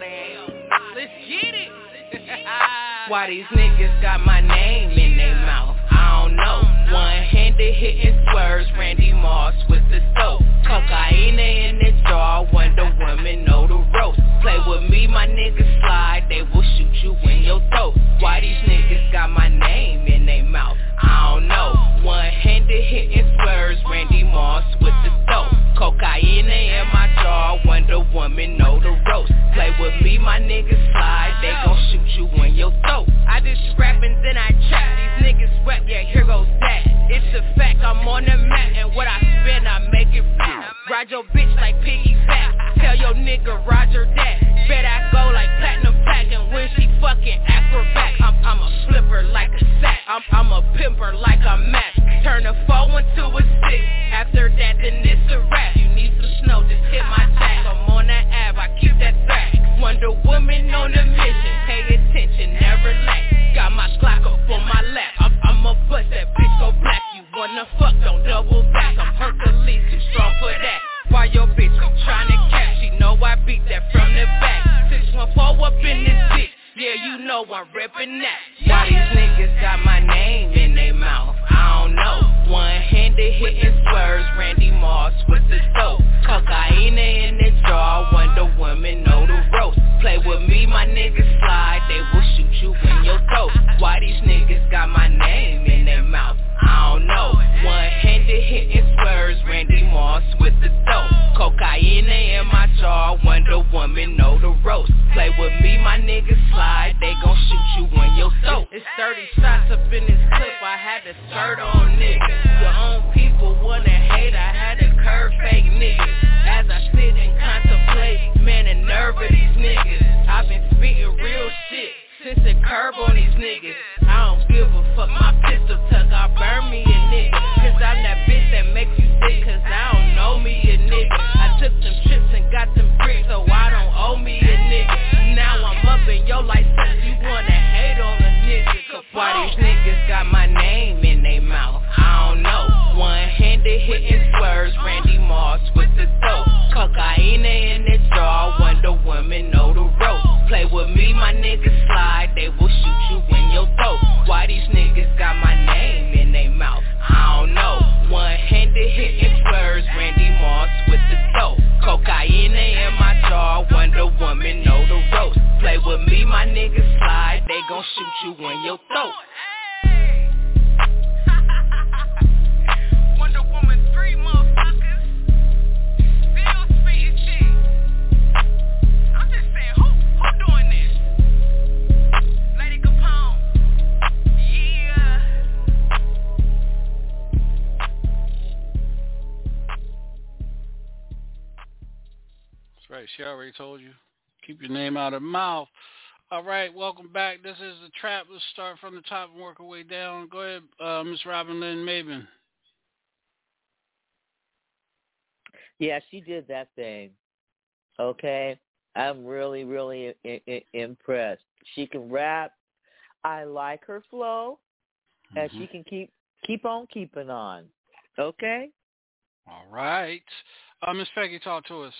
Speaker 22: Let's get it. Why these niggas got my name in their mouth? I don't
Speaker 25: know. One-handed hitting swerves, Randy Moss with the soap. Cocaine in the jar, Wonder Woman know the ropes. Play with me, my niggas slide, they will shoot you in your throat. Why these niggas got my name in their mouth? I don't know. One-handed hitting swerves, Randy Moss with the dope. Cocaine in my jar, Wonder Woman know the ropes. Play with me, my niggas slide, they gon' shoot you in your throat. I just rap and then I trap, these niggas rap, yeah, here goes that. It's a fact, I'm on the map, and what I spend, I make it fat. Ride your bitch like piggy fat. Tell your nigga Roger that. Bet I go like platinum plaque, and when she fucking acrobat, I'm, I'm a flipper like a sack. I'm, I'm a pimper like a match. Turn a four into a six. After that, then it's a wrap You need some snow, just hit my tag. I'm on that ab, I keep that track. Wonder Woman on the mission. Pay attention, never lack. Got my Glock up on my lap. I'm, I'ma bust that bitch go black. You wanna fuck, don't double back. I'm Hercules, too strong for that. Why your bitch I'm trying to catch? She know I beat that from the back. Six one four up in this bitch. Yeah, you know I'm ripping that. Why these niggas got my name in their mouth? I don't know. One-handed hitting swerves, Randy Moss with the dope. Cocaine in the jar, Wonder Woman know the ropes. Play with me, my niggas slide, they will shoot you in your throat. Why these niggas got my name in their mouth? I don't know. One-handed hitting swerves, Randy Moss with the dope. Cocaine in my jar, Wonder Woman know the ropes. Play with me, my niggas slide, they gon' shoot you in your throat. It's 30 shots up in this clip, I had to skirt on niggas. Your own people wanna hate, I had to curve fake niggas. As I sit and contemplate, man, the nerve of these niggas. I've been spitting real shit since the curb on these niggas. I don't give a fuck, my pistol tuck, I burn me a nigga. Cause I'm that bitch sick, cause I don't know me a nigga. I took some trips and got them bricks, so I don't owe me a nigga. Now I'm up in your life, since you wanna hate on a nigga. Cause why these niggas got my name in their mouth? I don't know. One-handed hitting swerves, Randy Moss with the dope. Cocaine in the jar, Wonder Woman know the ropes. Play with me, my niggas slide, they will shoot you in your throat. Why these niggas got my name
Speaker 4: All right, welcome back. This is the trap. Let's start from the top and work our way down. Go ahead, uh, Miss Robin Lynn Mabin.
Speaker 5: Yeah, she did that thing. Okay, I'm really, really I- I- impressed. She can rap. I like her flow, and she can keep keep on keeping on. Okay.
Speaker 4: All right. Uh, Miss Peggy, talk to us.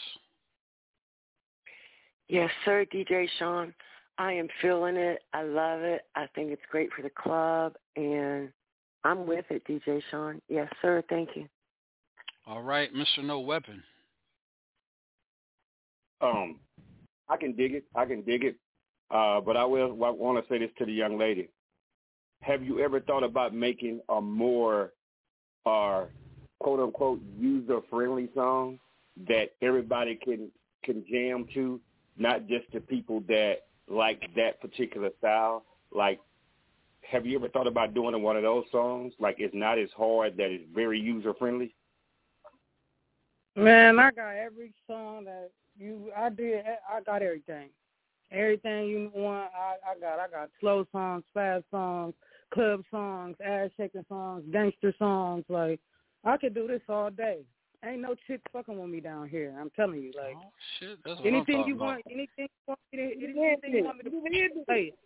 Speaker 9: Yes, sir, DJ Sean. I am feeling it. I love it. I think it's great for the club, and I'm with it, DJ Sean. Yes, sir. Thank you.
Speaker 4: All right, Mr. No Weapon.
Speaker 10: Um, I can dig it. I can dig it. Uh, but I will want to say this to the young lady. Have you ever thought about making a more, uh, quote unquote, user friendly song that everybody can can jam to, not just the people that like that particular style? Like, have you ever thought about doing one of those songs? Like, it's not as hard that it's very user friendly.
Speaker 24: Man, I got every song that you I did. I got everything. Everything you want, I, I got. I got slow songs, fast songs, club songs, ass shaking songs, gangster songs. Like I could do this all day. Ain't no chick fucking with me down here. I'm telling you, like oh,
Speaker 4: Shit, that's what
Speaker 24: anything
Speaker 4: I'm
Speaker 24: you
Speaker 4: talking
Speaker 24: want,
Speaker 4: about.
Speaker 24: anything you want me to, anything you want me to say. it.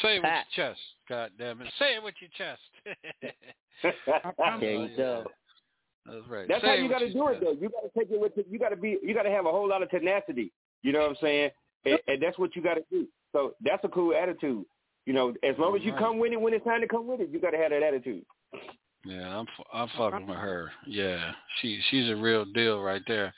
Speaker 4: Say it with your chest. God damn it. Say it with your chest.
Speaker 5: There you go.
Speaker 4: That's right.
Speaker 10: That's
Speaker 4: Say
Speaker 10: how you got to
Speaker 4: your
Speaker 10: do it, though. You got to take it with. You got to be. You got to have a whole lot of tenacity. You know what I'm saying? And, and that's what you got to do. So that's a cool attitude. You You know, as long as you
Speaker 4: Right.
Speaker 10: come with it when it's time to come with it, you got to have that attitude.
Speaker 4: Yeah, I'm I'm fucking with her. Yeah, she she's a real deal right there.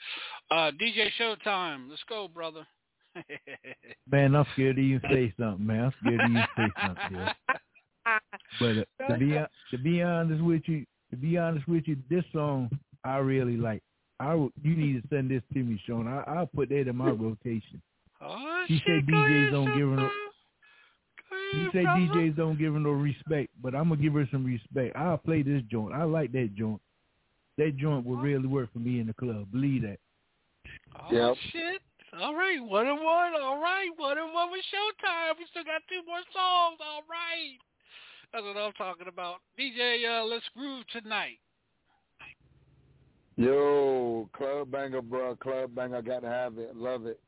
Speaker 4: Uh, DJ Showtime, let's go, brother.
Speaker 7: Man, I'm scared to even say something, man. I'm scared to even say something. Yeah. But uh, to be to be honest with you, to be honest with you, this song I really like. I would- you need to send this to me, Sean. I I'll put that in my rotation.
Speaker 4: Oh,
Speaker 7: She said DJs
Speaker 4: ahead,
Speaker 7: don't give her no.
Speaker 4: Showtime. Go
Speaker 7: You say
Speaker 4: brother.
Speaker 7: DJs don't give her no respect, but I'm gonna give her some respect. I'll play this joint. I like that joint. That joint will really work for me in the club. Believe that.
Speaker 4: Oh
Speaker 10: Yep.
Speaker 4: shit. All right, one and one. All right, one and one with Showtime. We still got two more songs. All right. That's what I'm talking about. DJ, uh, let's groove tonight.
Speaker 6: Yo, club banger, bro. Club banger. Got to have it. Love it.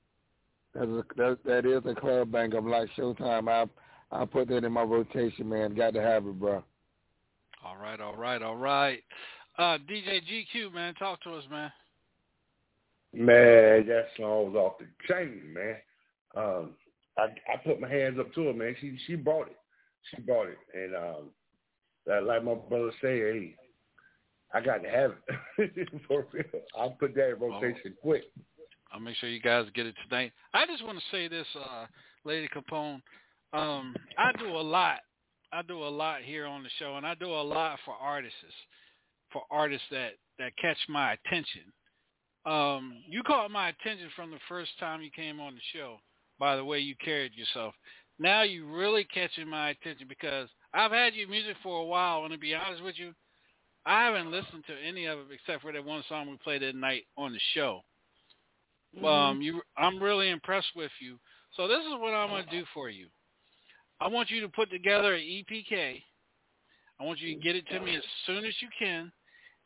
Speaker 6: That's a, that, that is a club banger. I'm like Showtime. I I put that in my rotation, man. Got to have it, bro.
Speaker 4: All right, all right, all right. Uh, DJ GQ, man, talk to us, man.
Speaker 26: Man, that song was off the chain, man. Um, I I put my hands up to her, man. She she brought it. She brought it, and um, that, like my brother said, hey, I got to have it for real. I'll put that in rotation quick.
Speaker 4: I'll make sure you guys get it tonight. I just want to say this, uh, Lady Capone. Um, I do a lot. I do a lot here on the show, and I do a lot for artists, for artists that that catch my attention. Um, you caught my attention from the first time you came on the show by the way you carried yourself. Now you really catching my attention because I've had your music for a while, and to be honest with you, I haven't listened to any of it except for that one song we played that night on the show. Um, you, I'm really impressed with you. So this is what I'm going to do for you. I want you to put together an EPK. I want you to get it to me as soon as you can,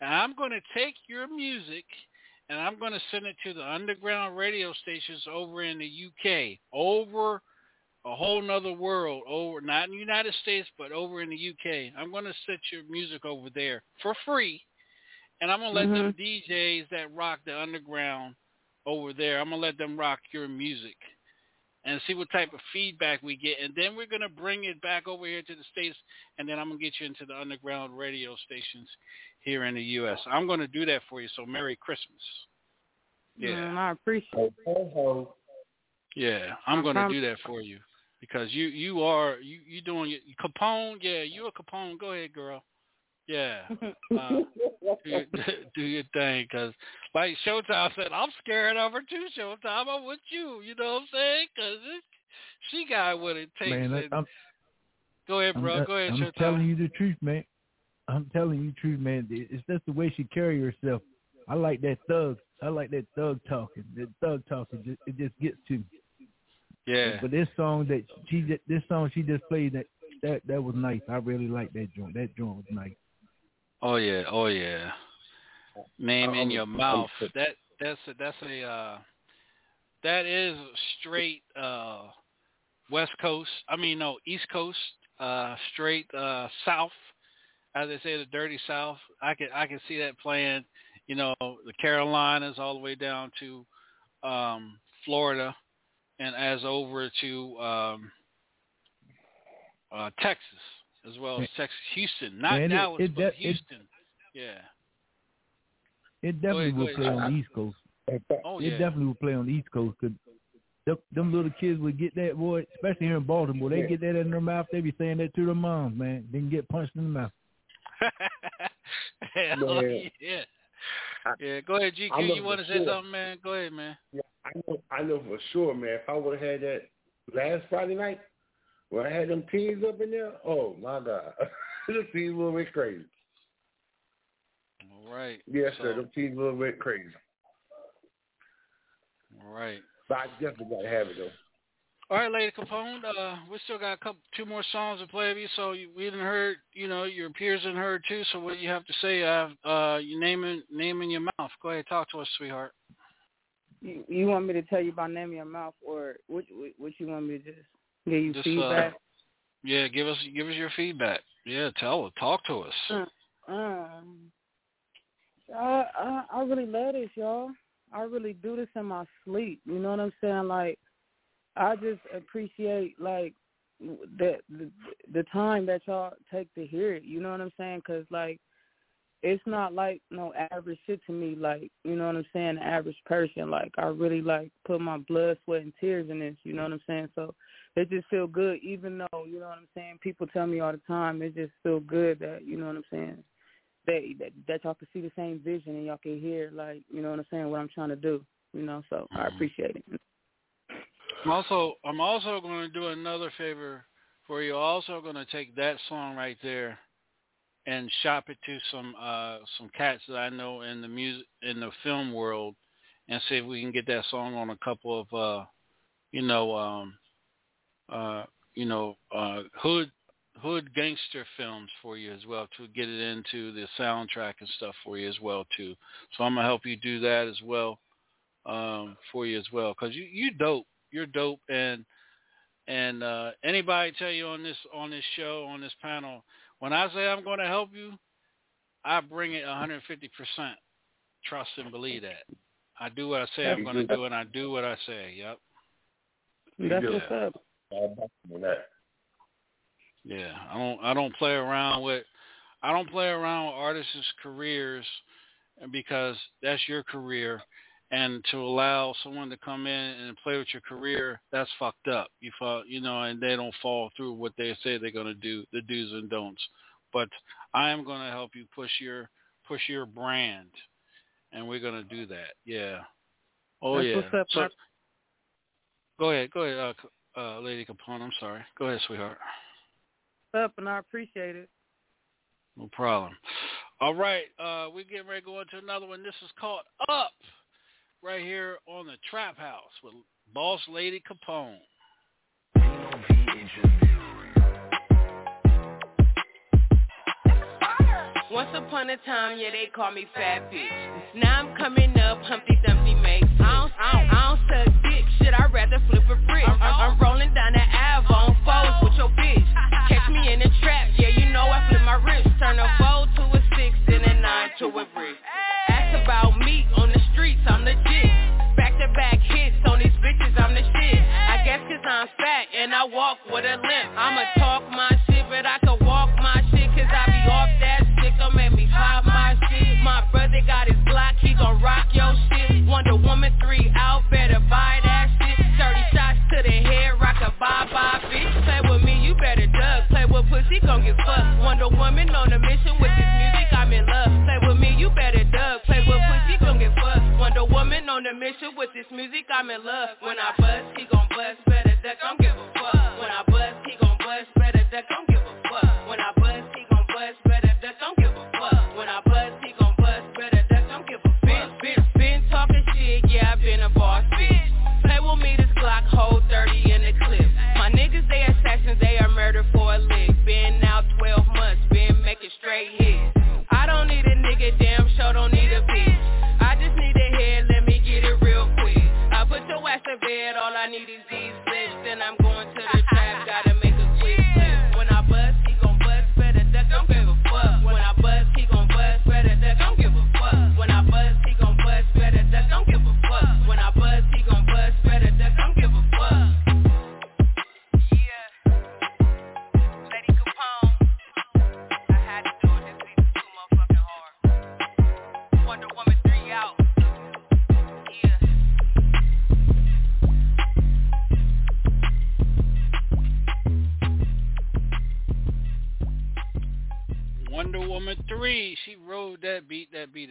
Speaker 4: and I'm going to take your music and I'm going to send it to the underground radio stations over in the UK, over a whole nother world, over not in the United States, but over in the UK. I'm going to set your music over there for free, and I'm going to let them mm-hmm. DJs that rock the underground over there. I'm going to let them rock your music and see what type of feedback we get. And then we're going to bring it back over here to the States, and then I'm going to get you into the underground radio stations here in the U.S. I'm going to do that for you, so Merry Christmas. Yeah.
Speaker 24: I appreciate it.
Speaker 4: Yeah, I'm going to do that for you because you you are you you doing your Capone. Yeah, you a Capone. Go ahead, girl. Yeah, uh, do, your, do your thing because like Showtime said, I'm scared of her too. Showtime, I'm with you. You know what I'm saying? Because she got what it takes.
Speaker 7: Man, I-
Speaker 4: and-
Speaker 7: I'm,
Speaker 4: go ahead,
Speaker 7: I'm,
Speaker 4: bro. Go ahead,
Speaker 7: I'm
Speaker 4: Showtime.
Speaker 7: telling you the truth, man. I'm telling you the truth, man. It's just the way she carry herself. I like that thug. I like that thug talking. That thug talking. Just, it just gets to me.
Speaker 4: Yeah.
Speaker 7: But this song that she this song she just played that that that was nice. I really like that joint. That joint was nice.
Speaker 4: Oh yeah, oh yeah. Name in your mouth. That that's a, that's a uh, that is straight uh, West Coast. I mean no East Coast. Uh, straight uh, South, as they say, the dirty South. I can I can see that playing. You know the Carolinas all the way down to um, Florida, and as over to um, uh, Texas as well as Texas, Houston, not
Speaker 7: Man, it-
Speaker 4: Dallas,
Speaker 7: it
Speaker 4: but
Speaker 7: de- it-
Speaker 4: Houston. yeah.
Speaker 7: It definitely
Speaker 4: go
Speaker 7: will play on the East Coast.
Speaker 4: Oh
Speaker 7: it
Speaker 4: yeah.
Speaker 7: definitely will play on the East Coast because them, them little kids would get that boy, especially here in Baltimore. They
Speaker 26: Yeah.
Speaker 7: get that in their mouth. They be saying that to their moms, man. They can get punched in the mouth.
Speaker 4: Hell
Speaker 26: Man.
Speaker 4: yeah. Yeah, go ahead,
Speaker 26: I
Speaker 4: GQ. You want to say
Speaker 26: sure.
Speaker 4: something, man? Go ahead, man.
Speaker 26: Yeah, I know, I know for sure, man. If I would have had that last Friday night, when I had them teens up in there, oh my God, the teens a little bit crazy.
Speaker 4: All right.
Speaker 26: Yes,
Speaker 4: so,
Speaker 26: sir. The teens a little bit crazy.
Speaker 4: All right.
Speaker 26: But I definitely got to have it though.
Speaker 4: All right, Lady Capone. Uh, we still got a couple, two more songs to play of you. So you, we didn't heard, you know, your peers didn't heard too. So what do you have to say? Uh, uh, you name in, name in your mouth. Go ahead, talk to us, sweetheart.
Speaker 24: You, you want me to tell you about name in your mouth, or what? What, what you want me to just give you
Speaker 4: Just,
Speaker 24: feedback?
Speaker 4: Uh, yeah, give us give us your feedback. Yeah, tell us, talk to us.
Speaker 24: Um, I, I I really love this, y'all. I really do this in my sleep. You know what I'm saying? Like, I just appreciate like the, the the time that y'all take to hear it. You know what I'm saying? Cause like it's not like no average shit to me. Like you know what I'm saying? The average person. Like I really like put my blood, sweat, and tears in this. You know what I'm saying? So it just feel good, even though you know what I'm saying. People tell me all the time. It just feel good that you know what I'm saying. That that, that y'all can see the same vision and y'all can hear like you know what I'm saying. What I'm trying to do. You know, so I appreciate it.
Speaker 4: I'm also I'm also going to do another favor for you. Also going to take that song right there and shop it to some uh some cats that I know in the music in the film world and see if we can get that song on a couple of uh you know um uh you know uh hood hood gangster films for you as well to get it into the soundtrack and stuff for you as well too. So I'm gonna help you do that as well um for you as well because you you dope you're dope and and uh anybody tell you on this on this show on this panel when I say I'm going to help you, I bring it 150%. Trust and believe that. I do what I say I'm going to do, and I do what I say. Yep.
Speaker 24: That's what's up.
Speaker 4: Yeah, I don't. I don't play around with. I don't play around with artists' careers, because that's your career, and to allow someone to come in and play with your career, that's fucked up. You fall, you know, and they don't follow through what they say they're going to do, the do's and don'ts. But I am going to help you push your push your brand, and we're going to do that. Yeah. Oh
Speaker 24: That's
Speaker 4: yeah. So, go ahead, go ahead, uh, uh, Lady Capone. I'm sorry. Go ahead, sweetheart.
Speaker 24: up, and I appreciate it.
Speaker 4: No problem. All right, uh, we're getting ready to go into another one. This is called Up, right here on the Trap House with Boss Lady Capone.
Speaker 25: Once upon a time, yeah, they call me fat bitch. Now I'm coming up, Humpty Dumpty makes I don't, I don't, I don't suck dick, shit, I'd rather flip a brick. I'm, I'm rolling down the Ave on foes with your bitch. Catch me in the trap, yeah, you know I flip my wrist. Turn a four to a six and a nine to a brick. Ask about me on the streets, I'm legit. Back to back hits on these bitches, I'm the shit. I guess cause I'm fat and I walk with a limp. I'ma talk my 3 out, better buy that shit. 30 shots to the head, rock a bye-bye bitch. Play with me, you better duck. Play with pussy, gon' get fucked. Wonder Woman on a mission with this music, I'm in love. Play with me, you better duck. Play with pussy, gon' get fucked. Wonder Woman on a mission with this music, I'm in love. When I bust, he gon'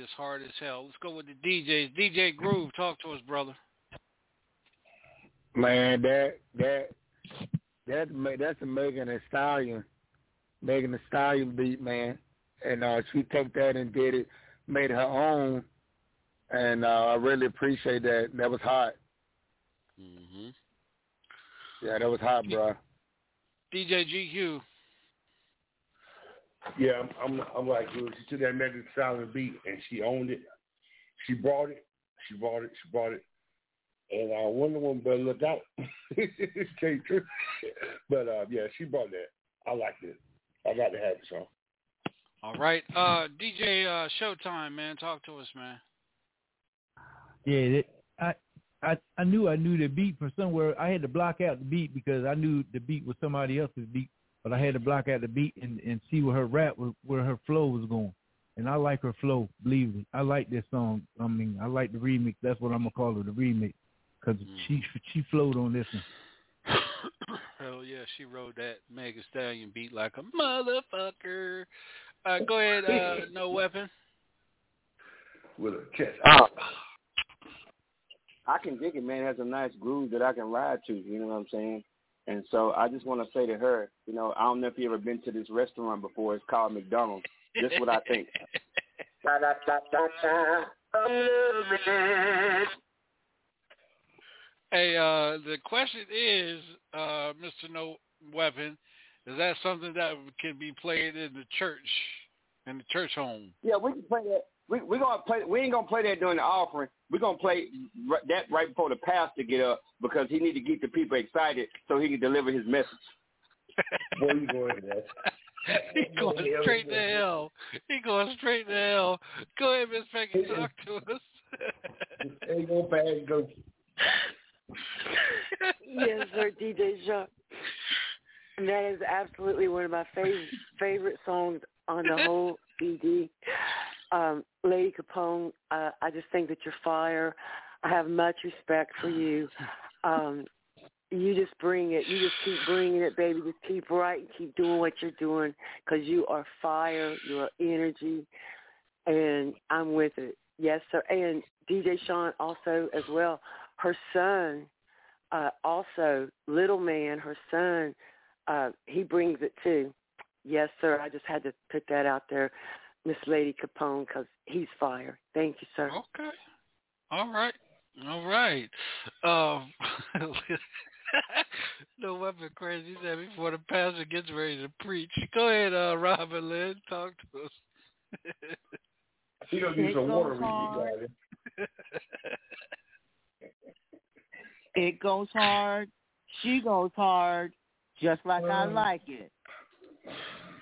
Speaker 25: is hard
Speaker 4: as hell. Let's go with the DJs. DJ Groove, talk to us, brother.
Speaker 6: Man, that that that ma- that's a Megan Thee Stallion, Megan Thee Stallion beat, man. And uh, she took that and did it, made her own, and uh, I really appreciate that. That was hot.
Speaker 4: Mm-hmm.
Speaker 6: Yeah, that was hot, bro.
Speaker 4: DJ GQ.
Speaker 26: Yeah, I'm, I'm, I'm like you. She took that Megan Thee Stallion beat and she owned it. She brought it. She brought it. She brought it. And I Wonder Woman better look out. it's came true. But uh, yeah, she brought that. I liked it. I got to have it, so.
Speaker 4: All right. Uh, DJ uh, Showtime, man. Talk to us, man.
Speaker 7: Yeah, that, I I I knew I knew the beat from somewhere. I had to block out the beat because I knew the beat was somebody else's beat, but I had to block out the beat and and see where her rap was, where her flow was going. And I like her flow, believe me. I like this song. I mean, I like the remix. That's what I'm gonna call it, the remix, because she she flowed on this one.
Speaker 4: Hell yeah, she rode that Mega Stallion beat like a motherfucker. Uh, go ahead, uh, no weapon.
Speaker 26: With a chest.
Speaker 10: Uh, I can dig it, man. It has a nice groove that I can ride to. You know what I'm saying? And so I just want to say to her, you know, I don't know if you ever been to this restaurant before. It's called McDonald's. This is what I think.
Speaker 4: Hey, uh, the question is, uh, Mr. No Weapon, is that something that can be played in the church, in the church home?
Speaker 10: Yeah, we can play that. We we gonna play. We ain't gonna play that during the offering. We're gonna play r- that right before the pastor get up because he need to get the people excited so he can deliver his message.
Speaker 26: Boy, you going there?
Speaker 4: he going straight to hell. He going straight to hell. Go ahead, Miss Peggy, talk to us.
Speaker 26: Ain't gonna pass go.
Speaker 9: yes, sir, DJ Jacques. That is absolutely one of my favorite favorite songs on the whole CD. Um, Lady Capone, uh, I just think that you're fire. I have much respect for you. Um, you just bring it. You just keep bringing it, baby. Just keep writing, keep doing what you're doing because you are fire. You are energy, and I'm with it. Yes, sir. And DJ Sean also as well. Her son, uh, also little man. Her son, uh, he brings it too. Yes, sir. I just had to put that out there, Miss Lady Capone, because he's fire. Thank you, sir.
Speaker 4: Okay. All right. All right. Um, no weapon crazy said before the pastor gets ready to preach. Go ahead, uh, Robin Lynn. Talk to us.
Speaker 26: She gonna do
Speaker 24: It
Speaker 26: water
Speaker 24: goes
Speaker 26: reading.
Speaker 24: hard.
Speaker 26: It.
Speaker 24: It goes hard. She goes hard, just like I like it.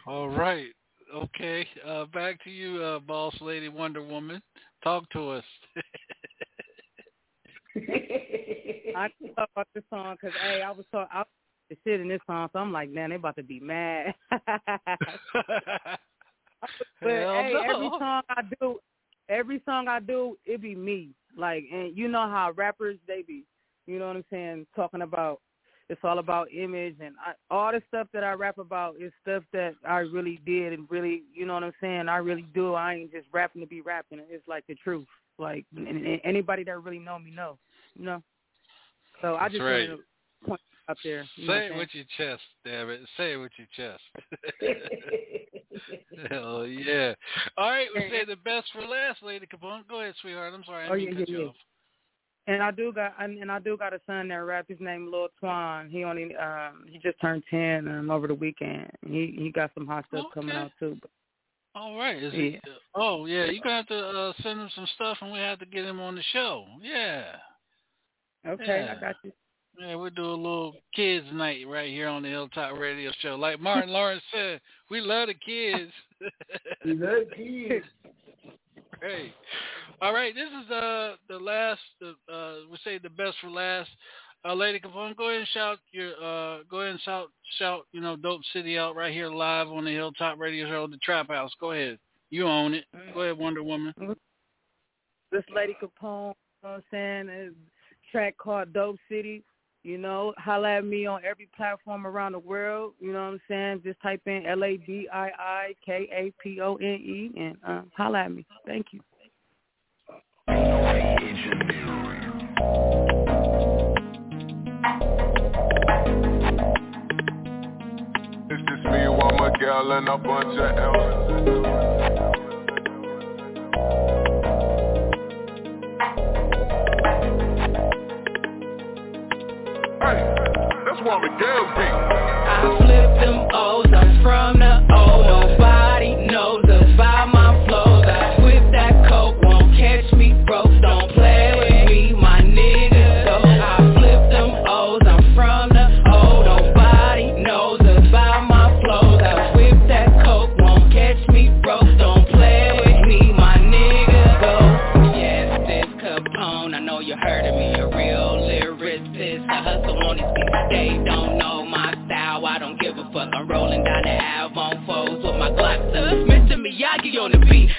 Speaker 4: All right. Okay. Uh, back to you, uh, boss lady Wonder Woman. Talk to us.
Speaker 24: I can talk about this song because hey, I was talking. I was shit in this song, so I'm like, man, they about to be mad. but hey,
Speaker 4: no.
Speaker 24: every song I do, every song I do, it be me. Like, and you know how rappers they be, you know what I'm saying, talking about. It's all about image and I, all the stuff that I rap about is stuff that I really did and really, you know what I'm saying. I really do. I ain't just rapping to be rapping. It's like the truth. Like and, and anybody that really know me know, you know. So I just
Speaker 4: right.
Speaker 24: wanted to point out there. You
Speaker 4: Say it with your chest, damn it. Say it with your chest. Hell yeah. All right, we say the best for last, Lady Capone. Go ahead, sweetheart. I'm sorry, I
Speaker 24: Oh,
Speaker 4: didn't
Speaker 24: yeah,
Speaker 4: cut
Speaker 24: yeah,
Speaker 4: you
Speaker 24: yeah.
Speaker 4: off.
Speaker 24: And I do got and and I do got a son that rap. His name Lil Twan. He only um he just turned ten um over the weekend. He he got some hot stuff coming out too. But
Speaker 4: All right. Is
Speaker 24: Yeah.
Speaker 4: it, oh, yeah. You're going to have to uh, send him some stuff, and we have to get him on the show. Yeah.
Speaker 24: okay,
Speaker 4: Yeah.
Speaker 24: I got you.
Speaker 4: Yeah, we'll do a little kids night right here on the Hilltop Radio Show. Like Martin Lawrence said, we love the kids.
Speaker 26: We love kids.
Speaker 4: Great. All right, this is uh the last. Uh, we say the best for last. Uh, Lady Capone, go ahead and shout your. Uh, go ahead and shout shout. You know, Dope City out right here live on the Hilltop Radio Show, the Trap House. Go ahead, you own it. Go ahead, Wonder Woman.
Speaker 24: This lady Capone, you know what I'm saying, is track called Dope City. You know, holla at me on every platform around the world. You know what I'm saying? Just type in L A D I I K A P O N E and uh, holla at me. Thank you.
Speaker 27: It's just me, one Miguel, and a bunch of elders. One Miguel's beat.
Speaker 25: I flip them O's, I'm from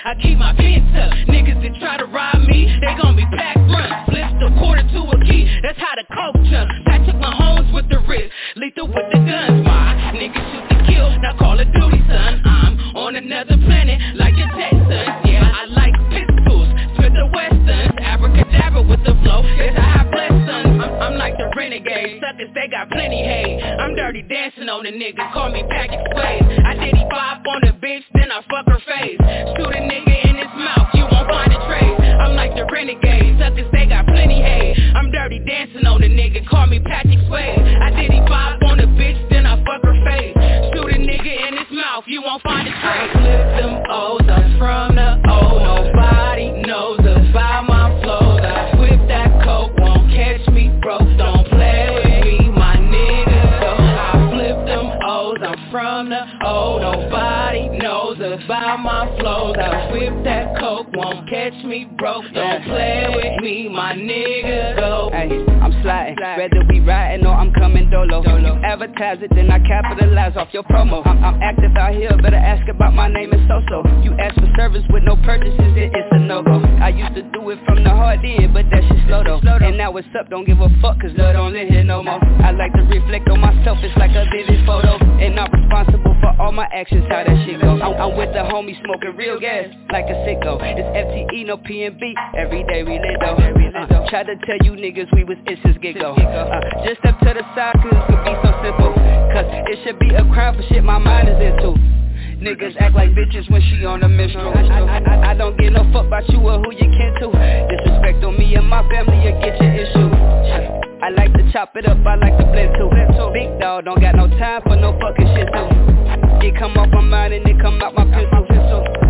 Speaker 25: I keep my pants up. Niggas that try to rob me, they gon' be packed front. Flip the quarter to a key, that's how the coke jump. Patrick Mahomes with the wrist, lethal with the guns. My niggas shoot to kill, now call of duty, son. I'm on another planet, like your Texans. Yeah, I like pistols, Smith the Westerns, abracadabra with the flow. It's a high bless, son. I'm, I'm like the renegade, suckers they got plenty hate. I'm dirty dancing on the nigga, call me Patrick Swayze.
Speaker 28: Advertise it, then I capitalize off your promo. I'm, I'm active out here, better ask about my name and so-so. You ask for service with no purchases, it, it's a no-go. I used to do it from the hard end, but that shit slow though. And now it's up, don't give a fuck, cause love don't live here no more. I like to reflect on myself, it's like a vivid photo. My actions, how that shit go. I'm, I'm with the homies smoking real gas, like a sicko. It's FTE, no PNB, every day we lit though. Uh, try to tell you niggas we was it's just get go. Uh, just step to the side cause it could be so simple. Cause it should be a crime for shit my mind is into. Niggas act like bitches when she on a minstrel. I, I, I, I don't give no fuck about you or who you kin to. Disrespect on me and my family, you get your issue. I like to chop it up, I like to blend too. Big dog don't got no time for no fucking shit too. It come off my mind and it come out my pistol.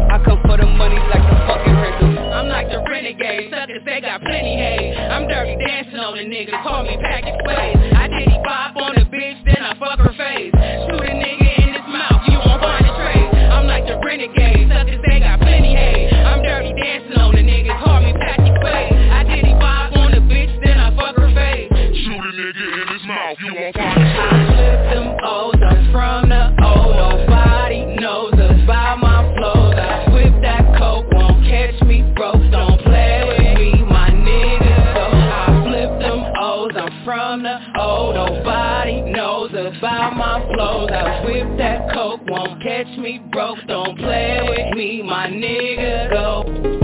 Speaker 28: I come for the money like the fucking rental.
Speaker 25: I'm like the renegade, suckers they got plenty hate. I'm dirty dancing on a nigga, call me Patrick Swayze. I did he pop on the bitch, then I fuck her face. Shoot a nigga in his mouth, you won't find a trace. I'm like the renegade, suckers they got plenty hate. I'm dirty dancing on the nigga, call me Patrick
Speaker 13: won't
Speaker 25: catch me broke. Don't play with me, my nigga. Go.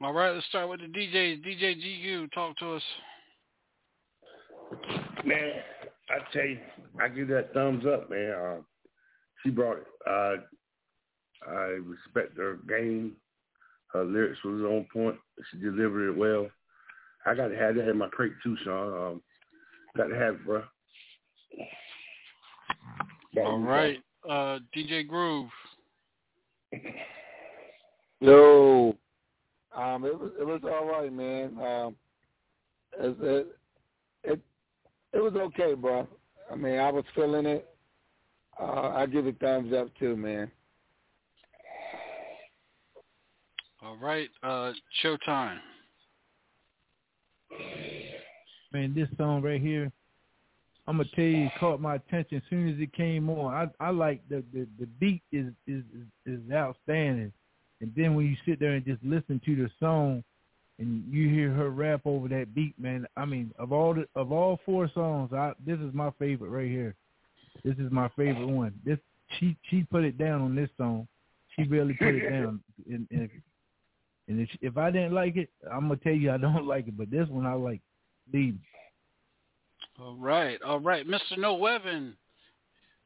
Speaker 4: All right, let's start with the DJs. DJ GQ, talk to us.
Speaker 26: Man, I tell you, I give that thumbs up, man. Uh, she brought it. Uh, I respect her game. Her lyrics was on point. She delivered it well. I got to have that in my crate too, Sean. Um, got to have it, bro.
Speaker 4: All right, uh, DJ Groove.
Speaker 6: Yo, um, it was it was all right, man. Um, it it it, it was okay, bro. I mean, I was feeling it. Uh, I give it thumbs up too, man.
Speaker 4: All right, uh, Showtime.
Speaker 7: Man, this song right here, I'm gonna tell you, it caught my attention as soon as it came on. I I like the the, the beat is, is is outstanding, and then when you sit there and just listen to the song, and you hear her rap over that beat, man. I mean, of all the of all four songs, I this is my favorite right here. This is my favorite one. This she she put it down on this song. She really put it down. And, and and if if I didn't like it, I'm gonna tell you I don't like it. But this one I like. Lead.
Speaker 4: All right, all right, Mr. No Weapon.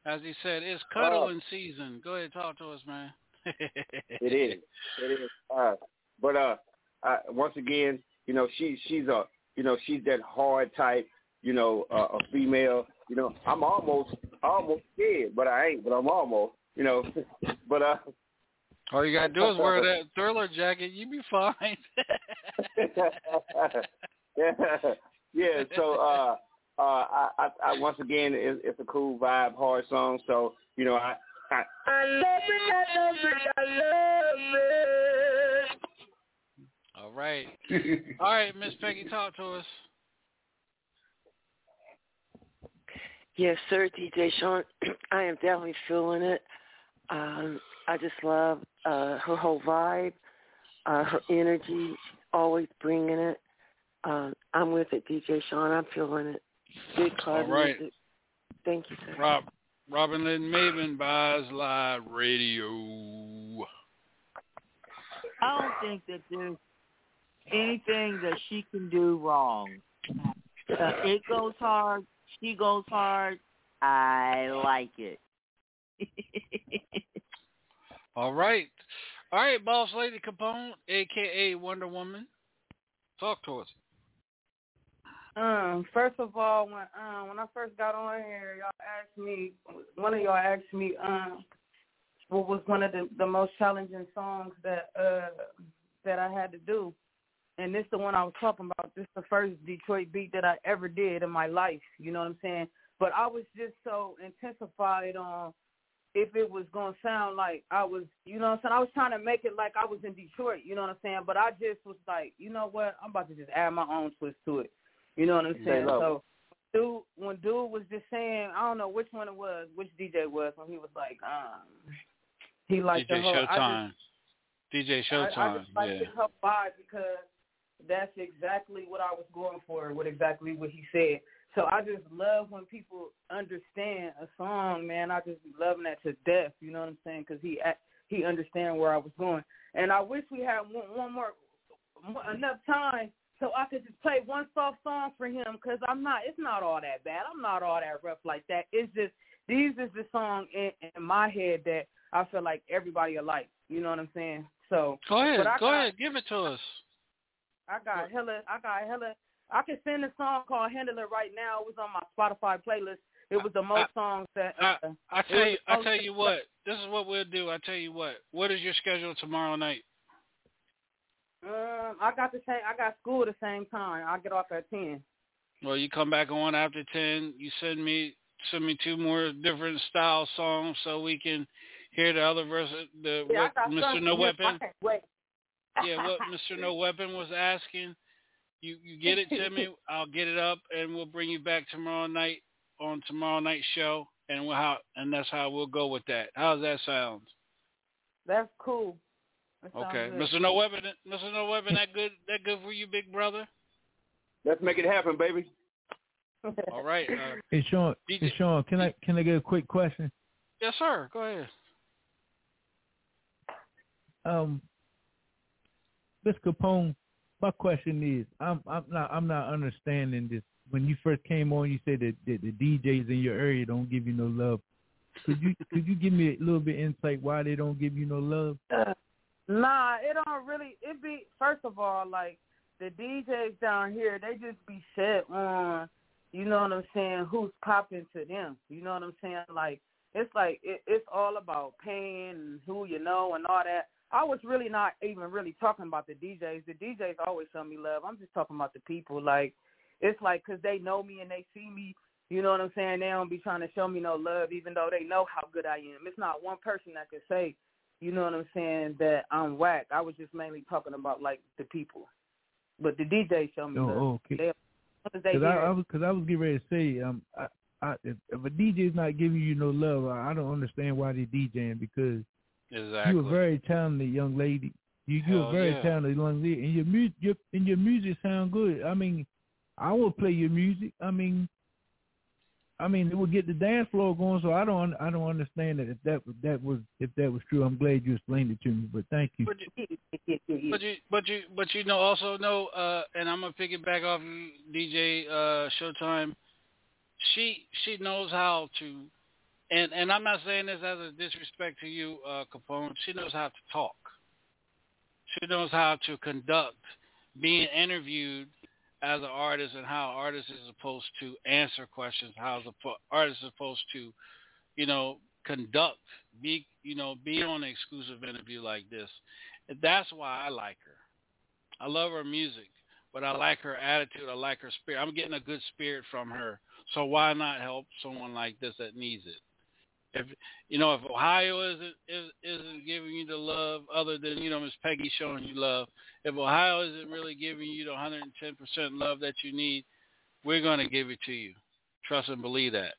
Speaker 4: As he said, it's cuddling season. Go ahead, and talk to us, man.
Speaker 10: it is. It is. Uh, but uh, I, once again, you know, she she's a you know she's that hard type. You know, uh, a female. You know, I'm almost almost scared, but I ain't. But I'm almost. You know, but uh.
Speaker 4: All you gotta do is wear that thriller jacket. you'd be fine.
Speaker 10: yeah, yeah. So, uh, uh, I, I, I once again, it, it's a cool vibe, hard song. So you know, I, I,
Speaker 13: I love it, I love it, I love it.
Speaker 4: All right. All right, Miss Peggy, talk to us.
Speaker 9: Yes, sir, DJ Sean. I am definitely feeling it. Um, I just love uh, her whole vibe, uh, her energy, always bringing it. Um, I'm with it, DJ Sean. I'm feeling it. Big club
Speaker 4: All right.
Speaker 9: music. Thank you, sir.
Speaker 4: Rob, Robin Lynn Mabin Vibes Live radio.
Speaker 29: I don't think that there's anything that she can do wrong. Uh, it goes hard. She goes hard. I like it.
Speaker 4: All right. All right, Boss Lady Capone, aka Wonder Woman. Talk to us.
Speaker 24: Um, first of all, when um when I first got on here, y'all asked me one of y'all asked me um what was one of the the most challenging songs that uh that I had to do. And this the one I was talking about. This the first Detroit beat that I ever did in my life. You know what I'm saying? But I was just so intensified on if it was gonna sound like I was, you know what I'm saying? I was trying to make it like I was in Detroit, you know what I'm saying? But I just was like, you know what? I'm about to just add my own twist to it. You know what I'm saying? So dude when dude was just saying, I don't know which one it was, which DJ was when he was like, um he liked the
Speaker 4: DJ
Speaker 24: whole I just-
Speaker 4: Showtime. DJ
Speaker 24: I, I
Speaker 4: Showtime.
Speaker 24: just like
Speaker 4: yeah.
Speaker 24: his whole vibe because that's exactly what I was going for with exactly what he said. So I just love when people understand a song, man. I just be loving that to death. You know what I'm saying? Because he he understand where I was going, and I wish we had one, one more more- enough time so I could just play one soft song for him. Because I'm not. It's not all that bad. I'm not all that rough like that. It's just these is the song in, in my head that I feel like everybody alike. You know what I'm saying? So
Speaker 4: Go ahead. Go
Speaker 24: got-
Speaker 4: ahead. Give it to us.
Speaker 24: I got hella. I got hella. I can send a song called "Handle It" right now. It was on my Spotify playlist. It was the most songs that. Uh,
Speaker 4: I
Speaker 24: it
Speaker 4: tell you. I tell you what. This is what we'll do. I tell you what. What is your schedule tomorrow night?
Speaker 24: Um, I got the same. I got school at the same time. I get off at ten.
Speaker 4: Well, you come back on after ten. You send me send me two more different style songs so we can hear the other verse. The
Speaker 24: Yeah,
Speaker 4: what Mr. No Weapon. yeah, what Mr. No Weapon was asking. You you get it to me. I'll get it up, and we'll bring you back tomorrow night on tomorrow night's show, and we'll how and that's how we'll go with that. How's that sound?
Speaker 24: That's cool. That
Speaker 4: Okay. Mr. No Weapon, Mr. No Weapon, that good that good for you, big brother.
Speaker 10: let's make it happen, baby.
Speaker 4: All right. Uh,
Speaker 7: Hey Sean, hey Sean, can I can I get a quick question?
Speaker 4: yes, sir. Go ahead.
Speaker 7: Um, Miss Capone, my question is, I'm I'm not I'm not understanding this. When you first came on, you said that, that the DJs in your area don't give you no love. Could you could you give me a little bit insight why they don't give you no love?
Speaker 24: Uh, nah, it don't really. It be first of all like the DJs down here. They just be set on. You know what I'm saying? Who's popping to them? You know what I'm saying? Like it's like it, it's all about paying and who you know and all that. I was really not even really talking about the DJs. The DJs always show me love. I'm just talking about the people. Like it's like 'cause they know me and they see me. You know what I'm saying? They don't be trying to show me no love, even though they know how good I am. It's not one person that could say, you know what I'm saying, that I'm whack. I was just mainly talking about like the people, but the DJs show me love.
Speaker 7: Oh, okay.
Speaker 24: They, as soon as they
Speaker 7: Because I, I was because I was getting ready to say, um, I, I, if, if a DJ is not giving you no love, I, I don't understand why they're DJing because
Speaker 4: Exactly.
Speaker 7: you're a very talented young lady. You you're
Speaker 4: Hell
Speaker 7: a very
Speaker 4: yeah.
Speaker 7: talented young lady, and your music your and your music sound good. I mean, I will play your music. I mean, I mean it would get the dance floor going. So I don't I don't understand that if that was, that was if that was true. I'm glad you explained it to me. But thank you.
Speaker 4: But you, but you, but you, but you know, also know, uh, and I'm gonna pick it back off you, DJ uh, Showtime. She she knows how to, and and I'm not saying this as a disrespect to you, uh, Capone. She knows how to talk. She knows how to conduct being interviewed as an artist and how artists is supposed to answer questions. How the artist is supposed to, you know, conduct, be you know, be on an exclusive interview like this. That's why I like her. I love her music, but I like her attitude. I like her spirit. I'm getting a good spirit from her So why not help someone like this that needs it? If you know, if Ohio isn't is, isn't giving you the love, other than you know Miss Peggy showing you love, if Ohio isn't really giving you the 110 percent love that you need, we're going to give it to you. Trust and believe that.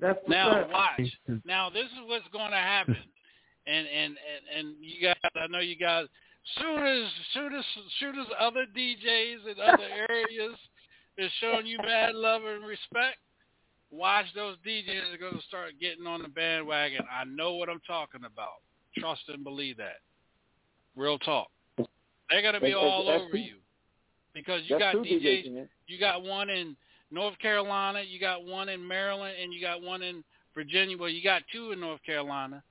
Speaker 29: That's
Speaker 4: now watch. Now this is what's going to happen, and and and and you guys, I know you guys. Soon as soon as soon as other DJs in other areas is showing you bad love and respect, watch those DJs are going to start getting on the bandwagon. I know what I'm talking about. Trust and believe that. Real talk. They're going to be all
Speaker 10: that's
Speaker 4: over
Speaker 10: true.
Speaker 4: you because you
Speaker 10: That's
Speaker 4: got
Speaker 10: true, DJ
Speaker 4: DJs. You got one in North Carolina, you got one in Maryland, and you got one in Virginia. Well, you got two in North Carolina,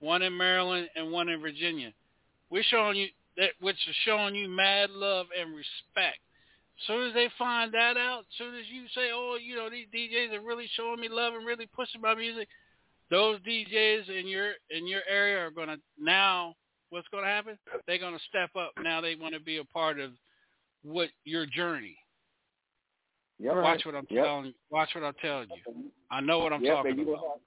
Speaker 4: one in Maryland and one in Virginia. We're showing you that, which is showing you mad love and respect. Soon as they find that out, soon as you say, "Oh, you know, these DJs are really showing me love and really pushing my music," those DJs in your in your area are going to now. What's going to happen? They're going to step up. Now they want to be a part of what your journey.
Speaker 10: Yep.
Speaker 4: Watch what I'm
Speaker 10: Yep.
Speaker 4: telling you. Watch what I'm telling you. I know what I'm
Speaker 10: Yep,
Speaker 4: talking
Speaker 10: you
Speaker 4: about.
Speaker 10: Don't have,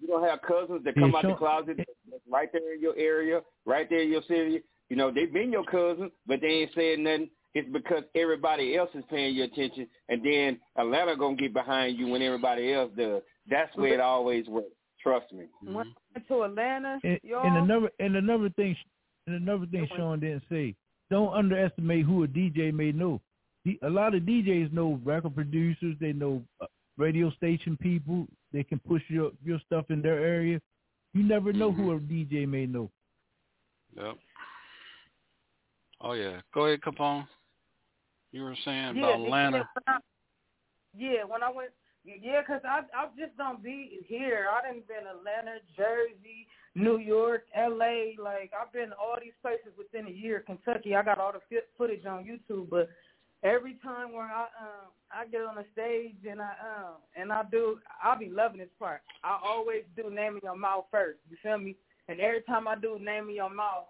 Speaker 10: you don't have cousins that
Speaker 7: Yeah,
Speaker 10: come out the closet that's right there in your area, right there in your city. You know, they've been your cousin, but they ain't saying nothing. It's because everybody else is paying your attention, and then Atlanta gonna get behind you when everybody else does. That's where it always works. Trust me.
Speaker 4: Mm-hmm.
Speaker 24: Went to Atlanta,
Speaker 7: And,
Speaker 24: y'all.
Speaker 7: and another and another thing, and another thing Sean didn't say. Don't underestimate who a DJ may know. A lot of DJs know record producers. They know uh, radio station people. They can push your your stuff in their area. You never know who a DJ may know.
Speaker 4: Yep. Oh yeah. Go ahead, Capone. You were saying
Speaker 24: yeah,
Speaker 4: about Atlanta.
Speaker 24: Yeah, when I went, yeah, 'cause I I just don't be here. I didn't been Atlanta, Jersey, New York, L.A. Like I've been all these places within a year. Kentucky, I got all the fi- footage on YouTube, but every time where I um I get on the stage and I um and I do, I'll be loving this part. I always do name of your mouth first. You feel me? And every time I do name of your mouth,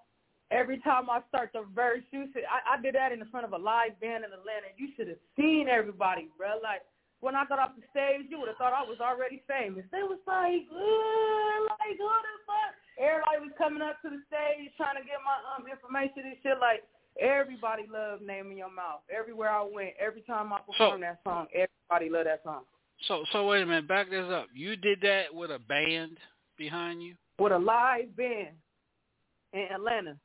Speaker 24: every time I start the verse, you should. I, I did that in front of a live band in Atlanta. You should have seen everybody, bro. Like when I got off the stage, you would have thought I was already famous. They was like, Ugh, like who the fuck? Everybody was coming up to the stage trying to get my um information and shit. Like everybody loved naming in your mouth. Everywhere I went, every time I performed that song, everybody loved that song.
Speaker 4: So so wait a minute, back this up. You did that with a band behind you?
Speaker 24: with a live band in Atlanta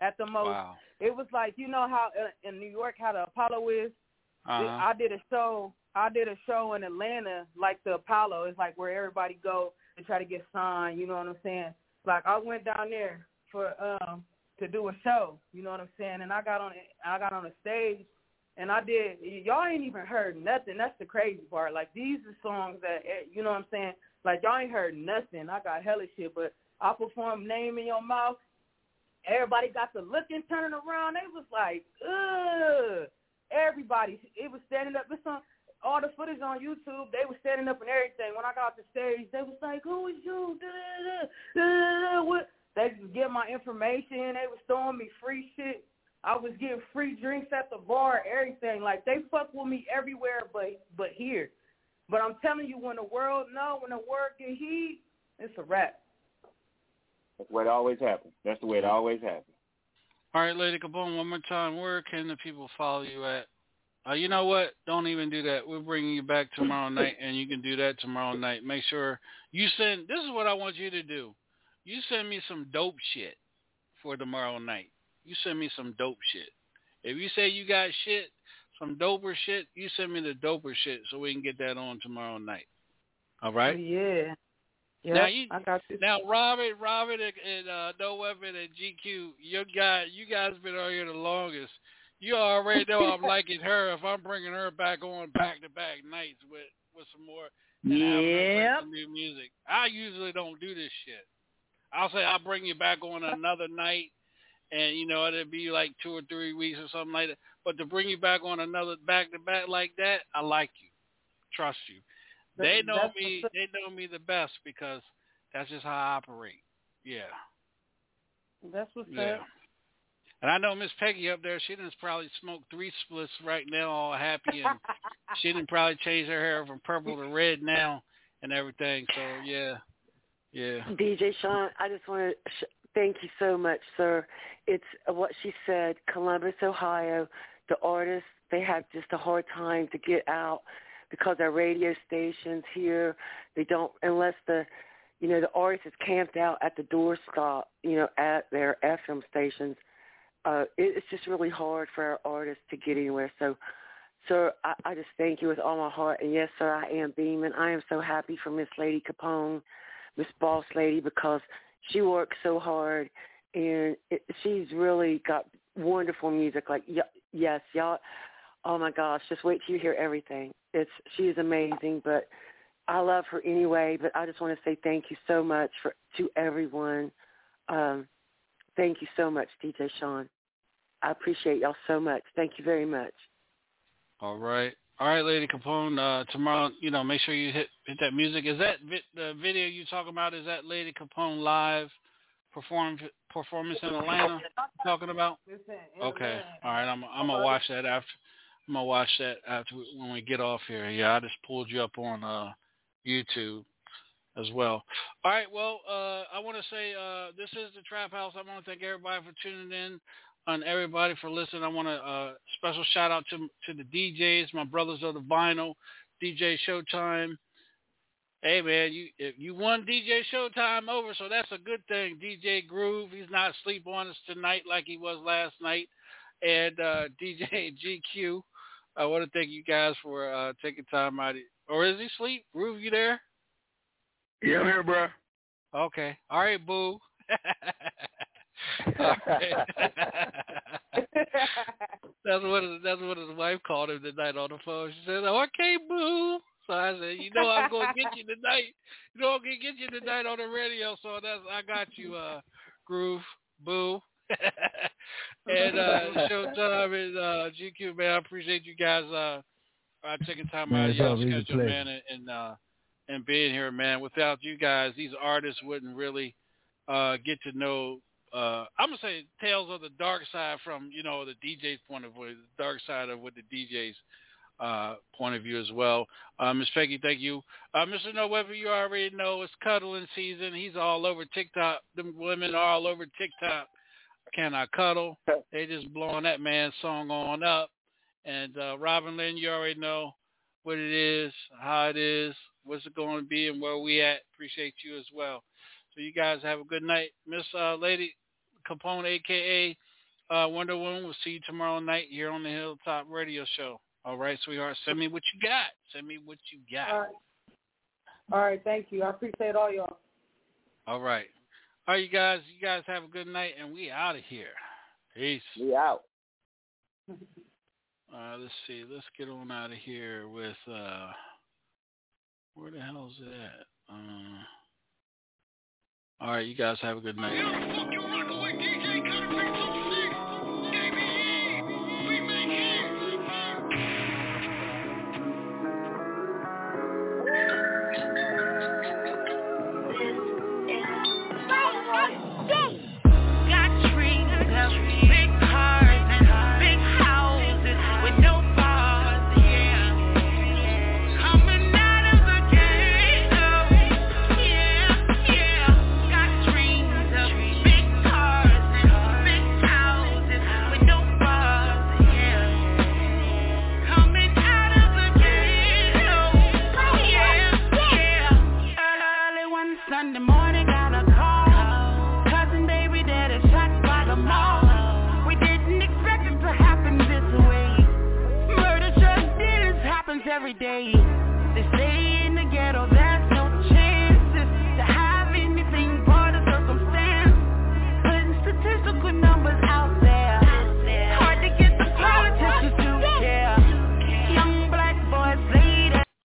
Speaker 24: at the most.
Speaker 4: Wow.
Speaker 24: It was like you know how uh, in New York how the Apollo is.
Speaker 4: Uh-huh.
Speaker 24: I did a show. I did a show in Atlanta like the Apollo. It's like where everybody go to try to get signed. You know what I'm saying? Like I went down there for um to do a show. You know what I'm saying? And I got on I got on the stage and I did. Y'all ain't even heard nothing. That's the crazy part. Like these are songs that eh, you know what I'm saying. Like y'all ain't heard nothing. I got hella shit, but I performed "Name in Your Mouth." Everybody got the looking, turning around. They was like, ugh. Everybody, it was standing up. It's on all the footage on YouTube. They was standing up and everything. When I got off the stage, they was like, "Who is you?" They was my information. They was throwing me free shit. I was getting free drinks at the bar, everything. Like they fuck with me everywhere, but but here. But I'm telling you, when the world know, when the world get heat, it's a wrap.
Speaker 10: That's the way it always happens. That's the way it always happens.
Speaker 4: All right, Lady Capone, one more time. Where can the people follow you at? Uh, you know what? Don't even do that. We're bringing you back tomorrow night, and you can do that tomorrow night. Make sure you send. This is what I want you to do. You send me some dope shit for tomorrow night. You send me some dope shit. If you say you got shit, some doper shit, you send me the doper shit so we can get that on tomorrow night. All right?
Speaker 24: Yeah. Yeah.
Speaker 4: Now you,
Speaker 24: I got you.
Speaker 4: now Robert, Robert, and, and uh, No Weapon and GQ, your guy, you guys been on here the longest. You already know I'm liking her. If I'm bringing her back on back to back nights with with some more and having her play
Speaker 24: Yep.
Speaker 4: some new music. I usually don't do this shit. I'll say I'll bring you back on another night, and you know it'll be like two or three weeks or something like that. But to bring you back on another back to back like that, I like you. Trust you. They know
Speaker 24: that's
Speaker 4: me.
Speaker 24: what's
Speaker 4: They know me the best because that's just how I operate. Yeah.
Speaker 24: That's what's
Speaker 4: Yeah.
Speaker 24: up.
Speaker 4: And I know Miss Peggy up there, she didn't probably smoke three splits right now, all happy, and she didn't probably change her hair from purple to red now and everything. So yeah, yeah.
Speaker 9: DJ Sean, I just want to sh- thank you so much, sir. It's uh, what she said. Columbus, Ohio, the artists they have just a hard time to get out because our radio stations here they don't unless the you know the artist is camped out at the doorstop you know at their FM stations. Uh, it, it's just really hard for our artists to get anywhere. So, sir, I, I just thank you with all my heart. And yes, sir, I am beaming. I am so happy for Miss Lady Capone, Miss Boss Lady, because she works so hard and it, she's really got wonderful music. Like y- yes, y'all. Oh my gosh, just wait till you hear everything. It's she is amazing, but I love her anyway. But I just want to say thank you so much for to everyone. Um, thank you so much, DJ Sean. I appreciate y'all so much. Thank you very much.
Speaker 4: All right. All right, Lady Capone. Uh, tomorrow, you know, make sure you hit hit that music. Is that vi- the video you talking about? Is that Lady Capone live perform performance in Atlanta? Talking about? Okay. All right. I'm I'm gonna watch that after. I'm gonna watch that after when we get off here. Yeah, I just pulled you up on uh, YouTube as well. All right. Well, uh, I want to say uh, this is the Trap House. I want to thank everybody for tuning in and everybody for listening. I want to uh, special shout out to to the DJs, my brothers of the vinyl, DJ Showtime. Hey man, you you won DJ Showtime over, so that's a good thing. DJ Groove, he's not asleep on us tonight like he was last night, and uh, DJ GQ. I want to thank you guys for uh, taking time out. Of, or is he asleep? Groove, you there?
Speaker 6: Yeah, I'm here, bro.
Speaker 4: Okay. All right, boo. All right. that's what his, that's what his wife called him tonight on the phone. She said, "Okay, boo." So I said, "You know I'm gonna get you tonight. You know I'm gonna get you tonight on the radio." So that's I got you, uh, Groove, boo. and uh, Showtime and uh, GQ, man, I appreciate you guys uh, uh taking time
Speaker 7: Man,
Speaker 4: out of your
Speaker 7: always a
Speaker 4: schedule,
Speaker 7: pleasure.
Speaker 4: man, and, and uh, and being here, man. Without you guys, these artists wouldn't really uh, get to know. Uh, I'm gonna say tales of the dark side from you know the DJ's point of view, the dark side of what the DJ's uh, point of view as well. Uh, Miss Peggy, thank you. Uh, Mr. No Weapon, you already know it's cuddling season. He's all over TikTok. The women are all over TikTok. Can I cuddle? They just blowing that man's song on up. And uh, Robin Lynn, you already know what it is, how it is, what's it going to be, and where we at. Appreciate you as well. So you guys have a good night, Miss uh, Lady Capone, aka uh, Wonder Woman. We'll see you tomorrow night here on the Hilltop Radio Show. All right, sweetheart. Send me what you got. Send me what you got.
Speaker 24: All right. All right, thank you. I appreciate all y'all.
Speaker 4: All right. All right, you guys. You guys have a good night, and we out of here. Peace.
Speaker 5: We out.
Speaker 4: Uh, let's see. Let's get on out of here with uh, where the hell's it at? Uh, all right, you guys have a good night.
Speaker 3: Every day.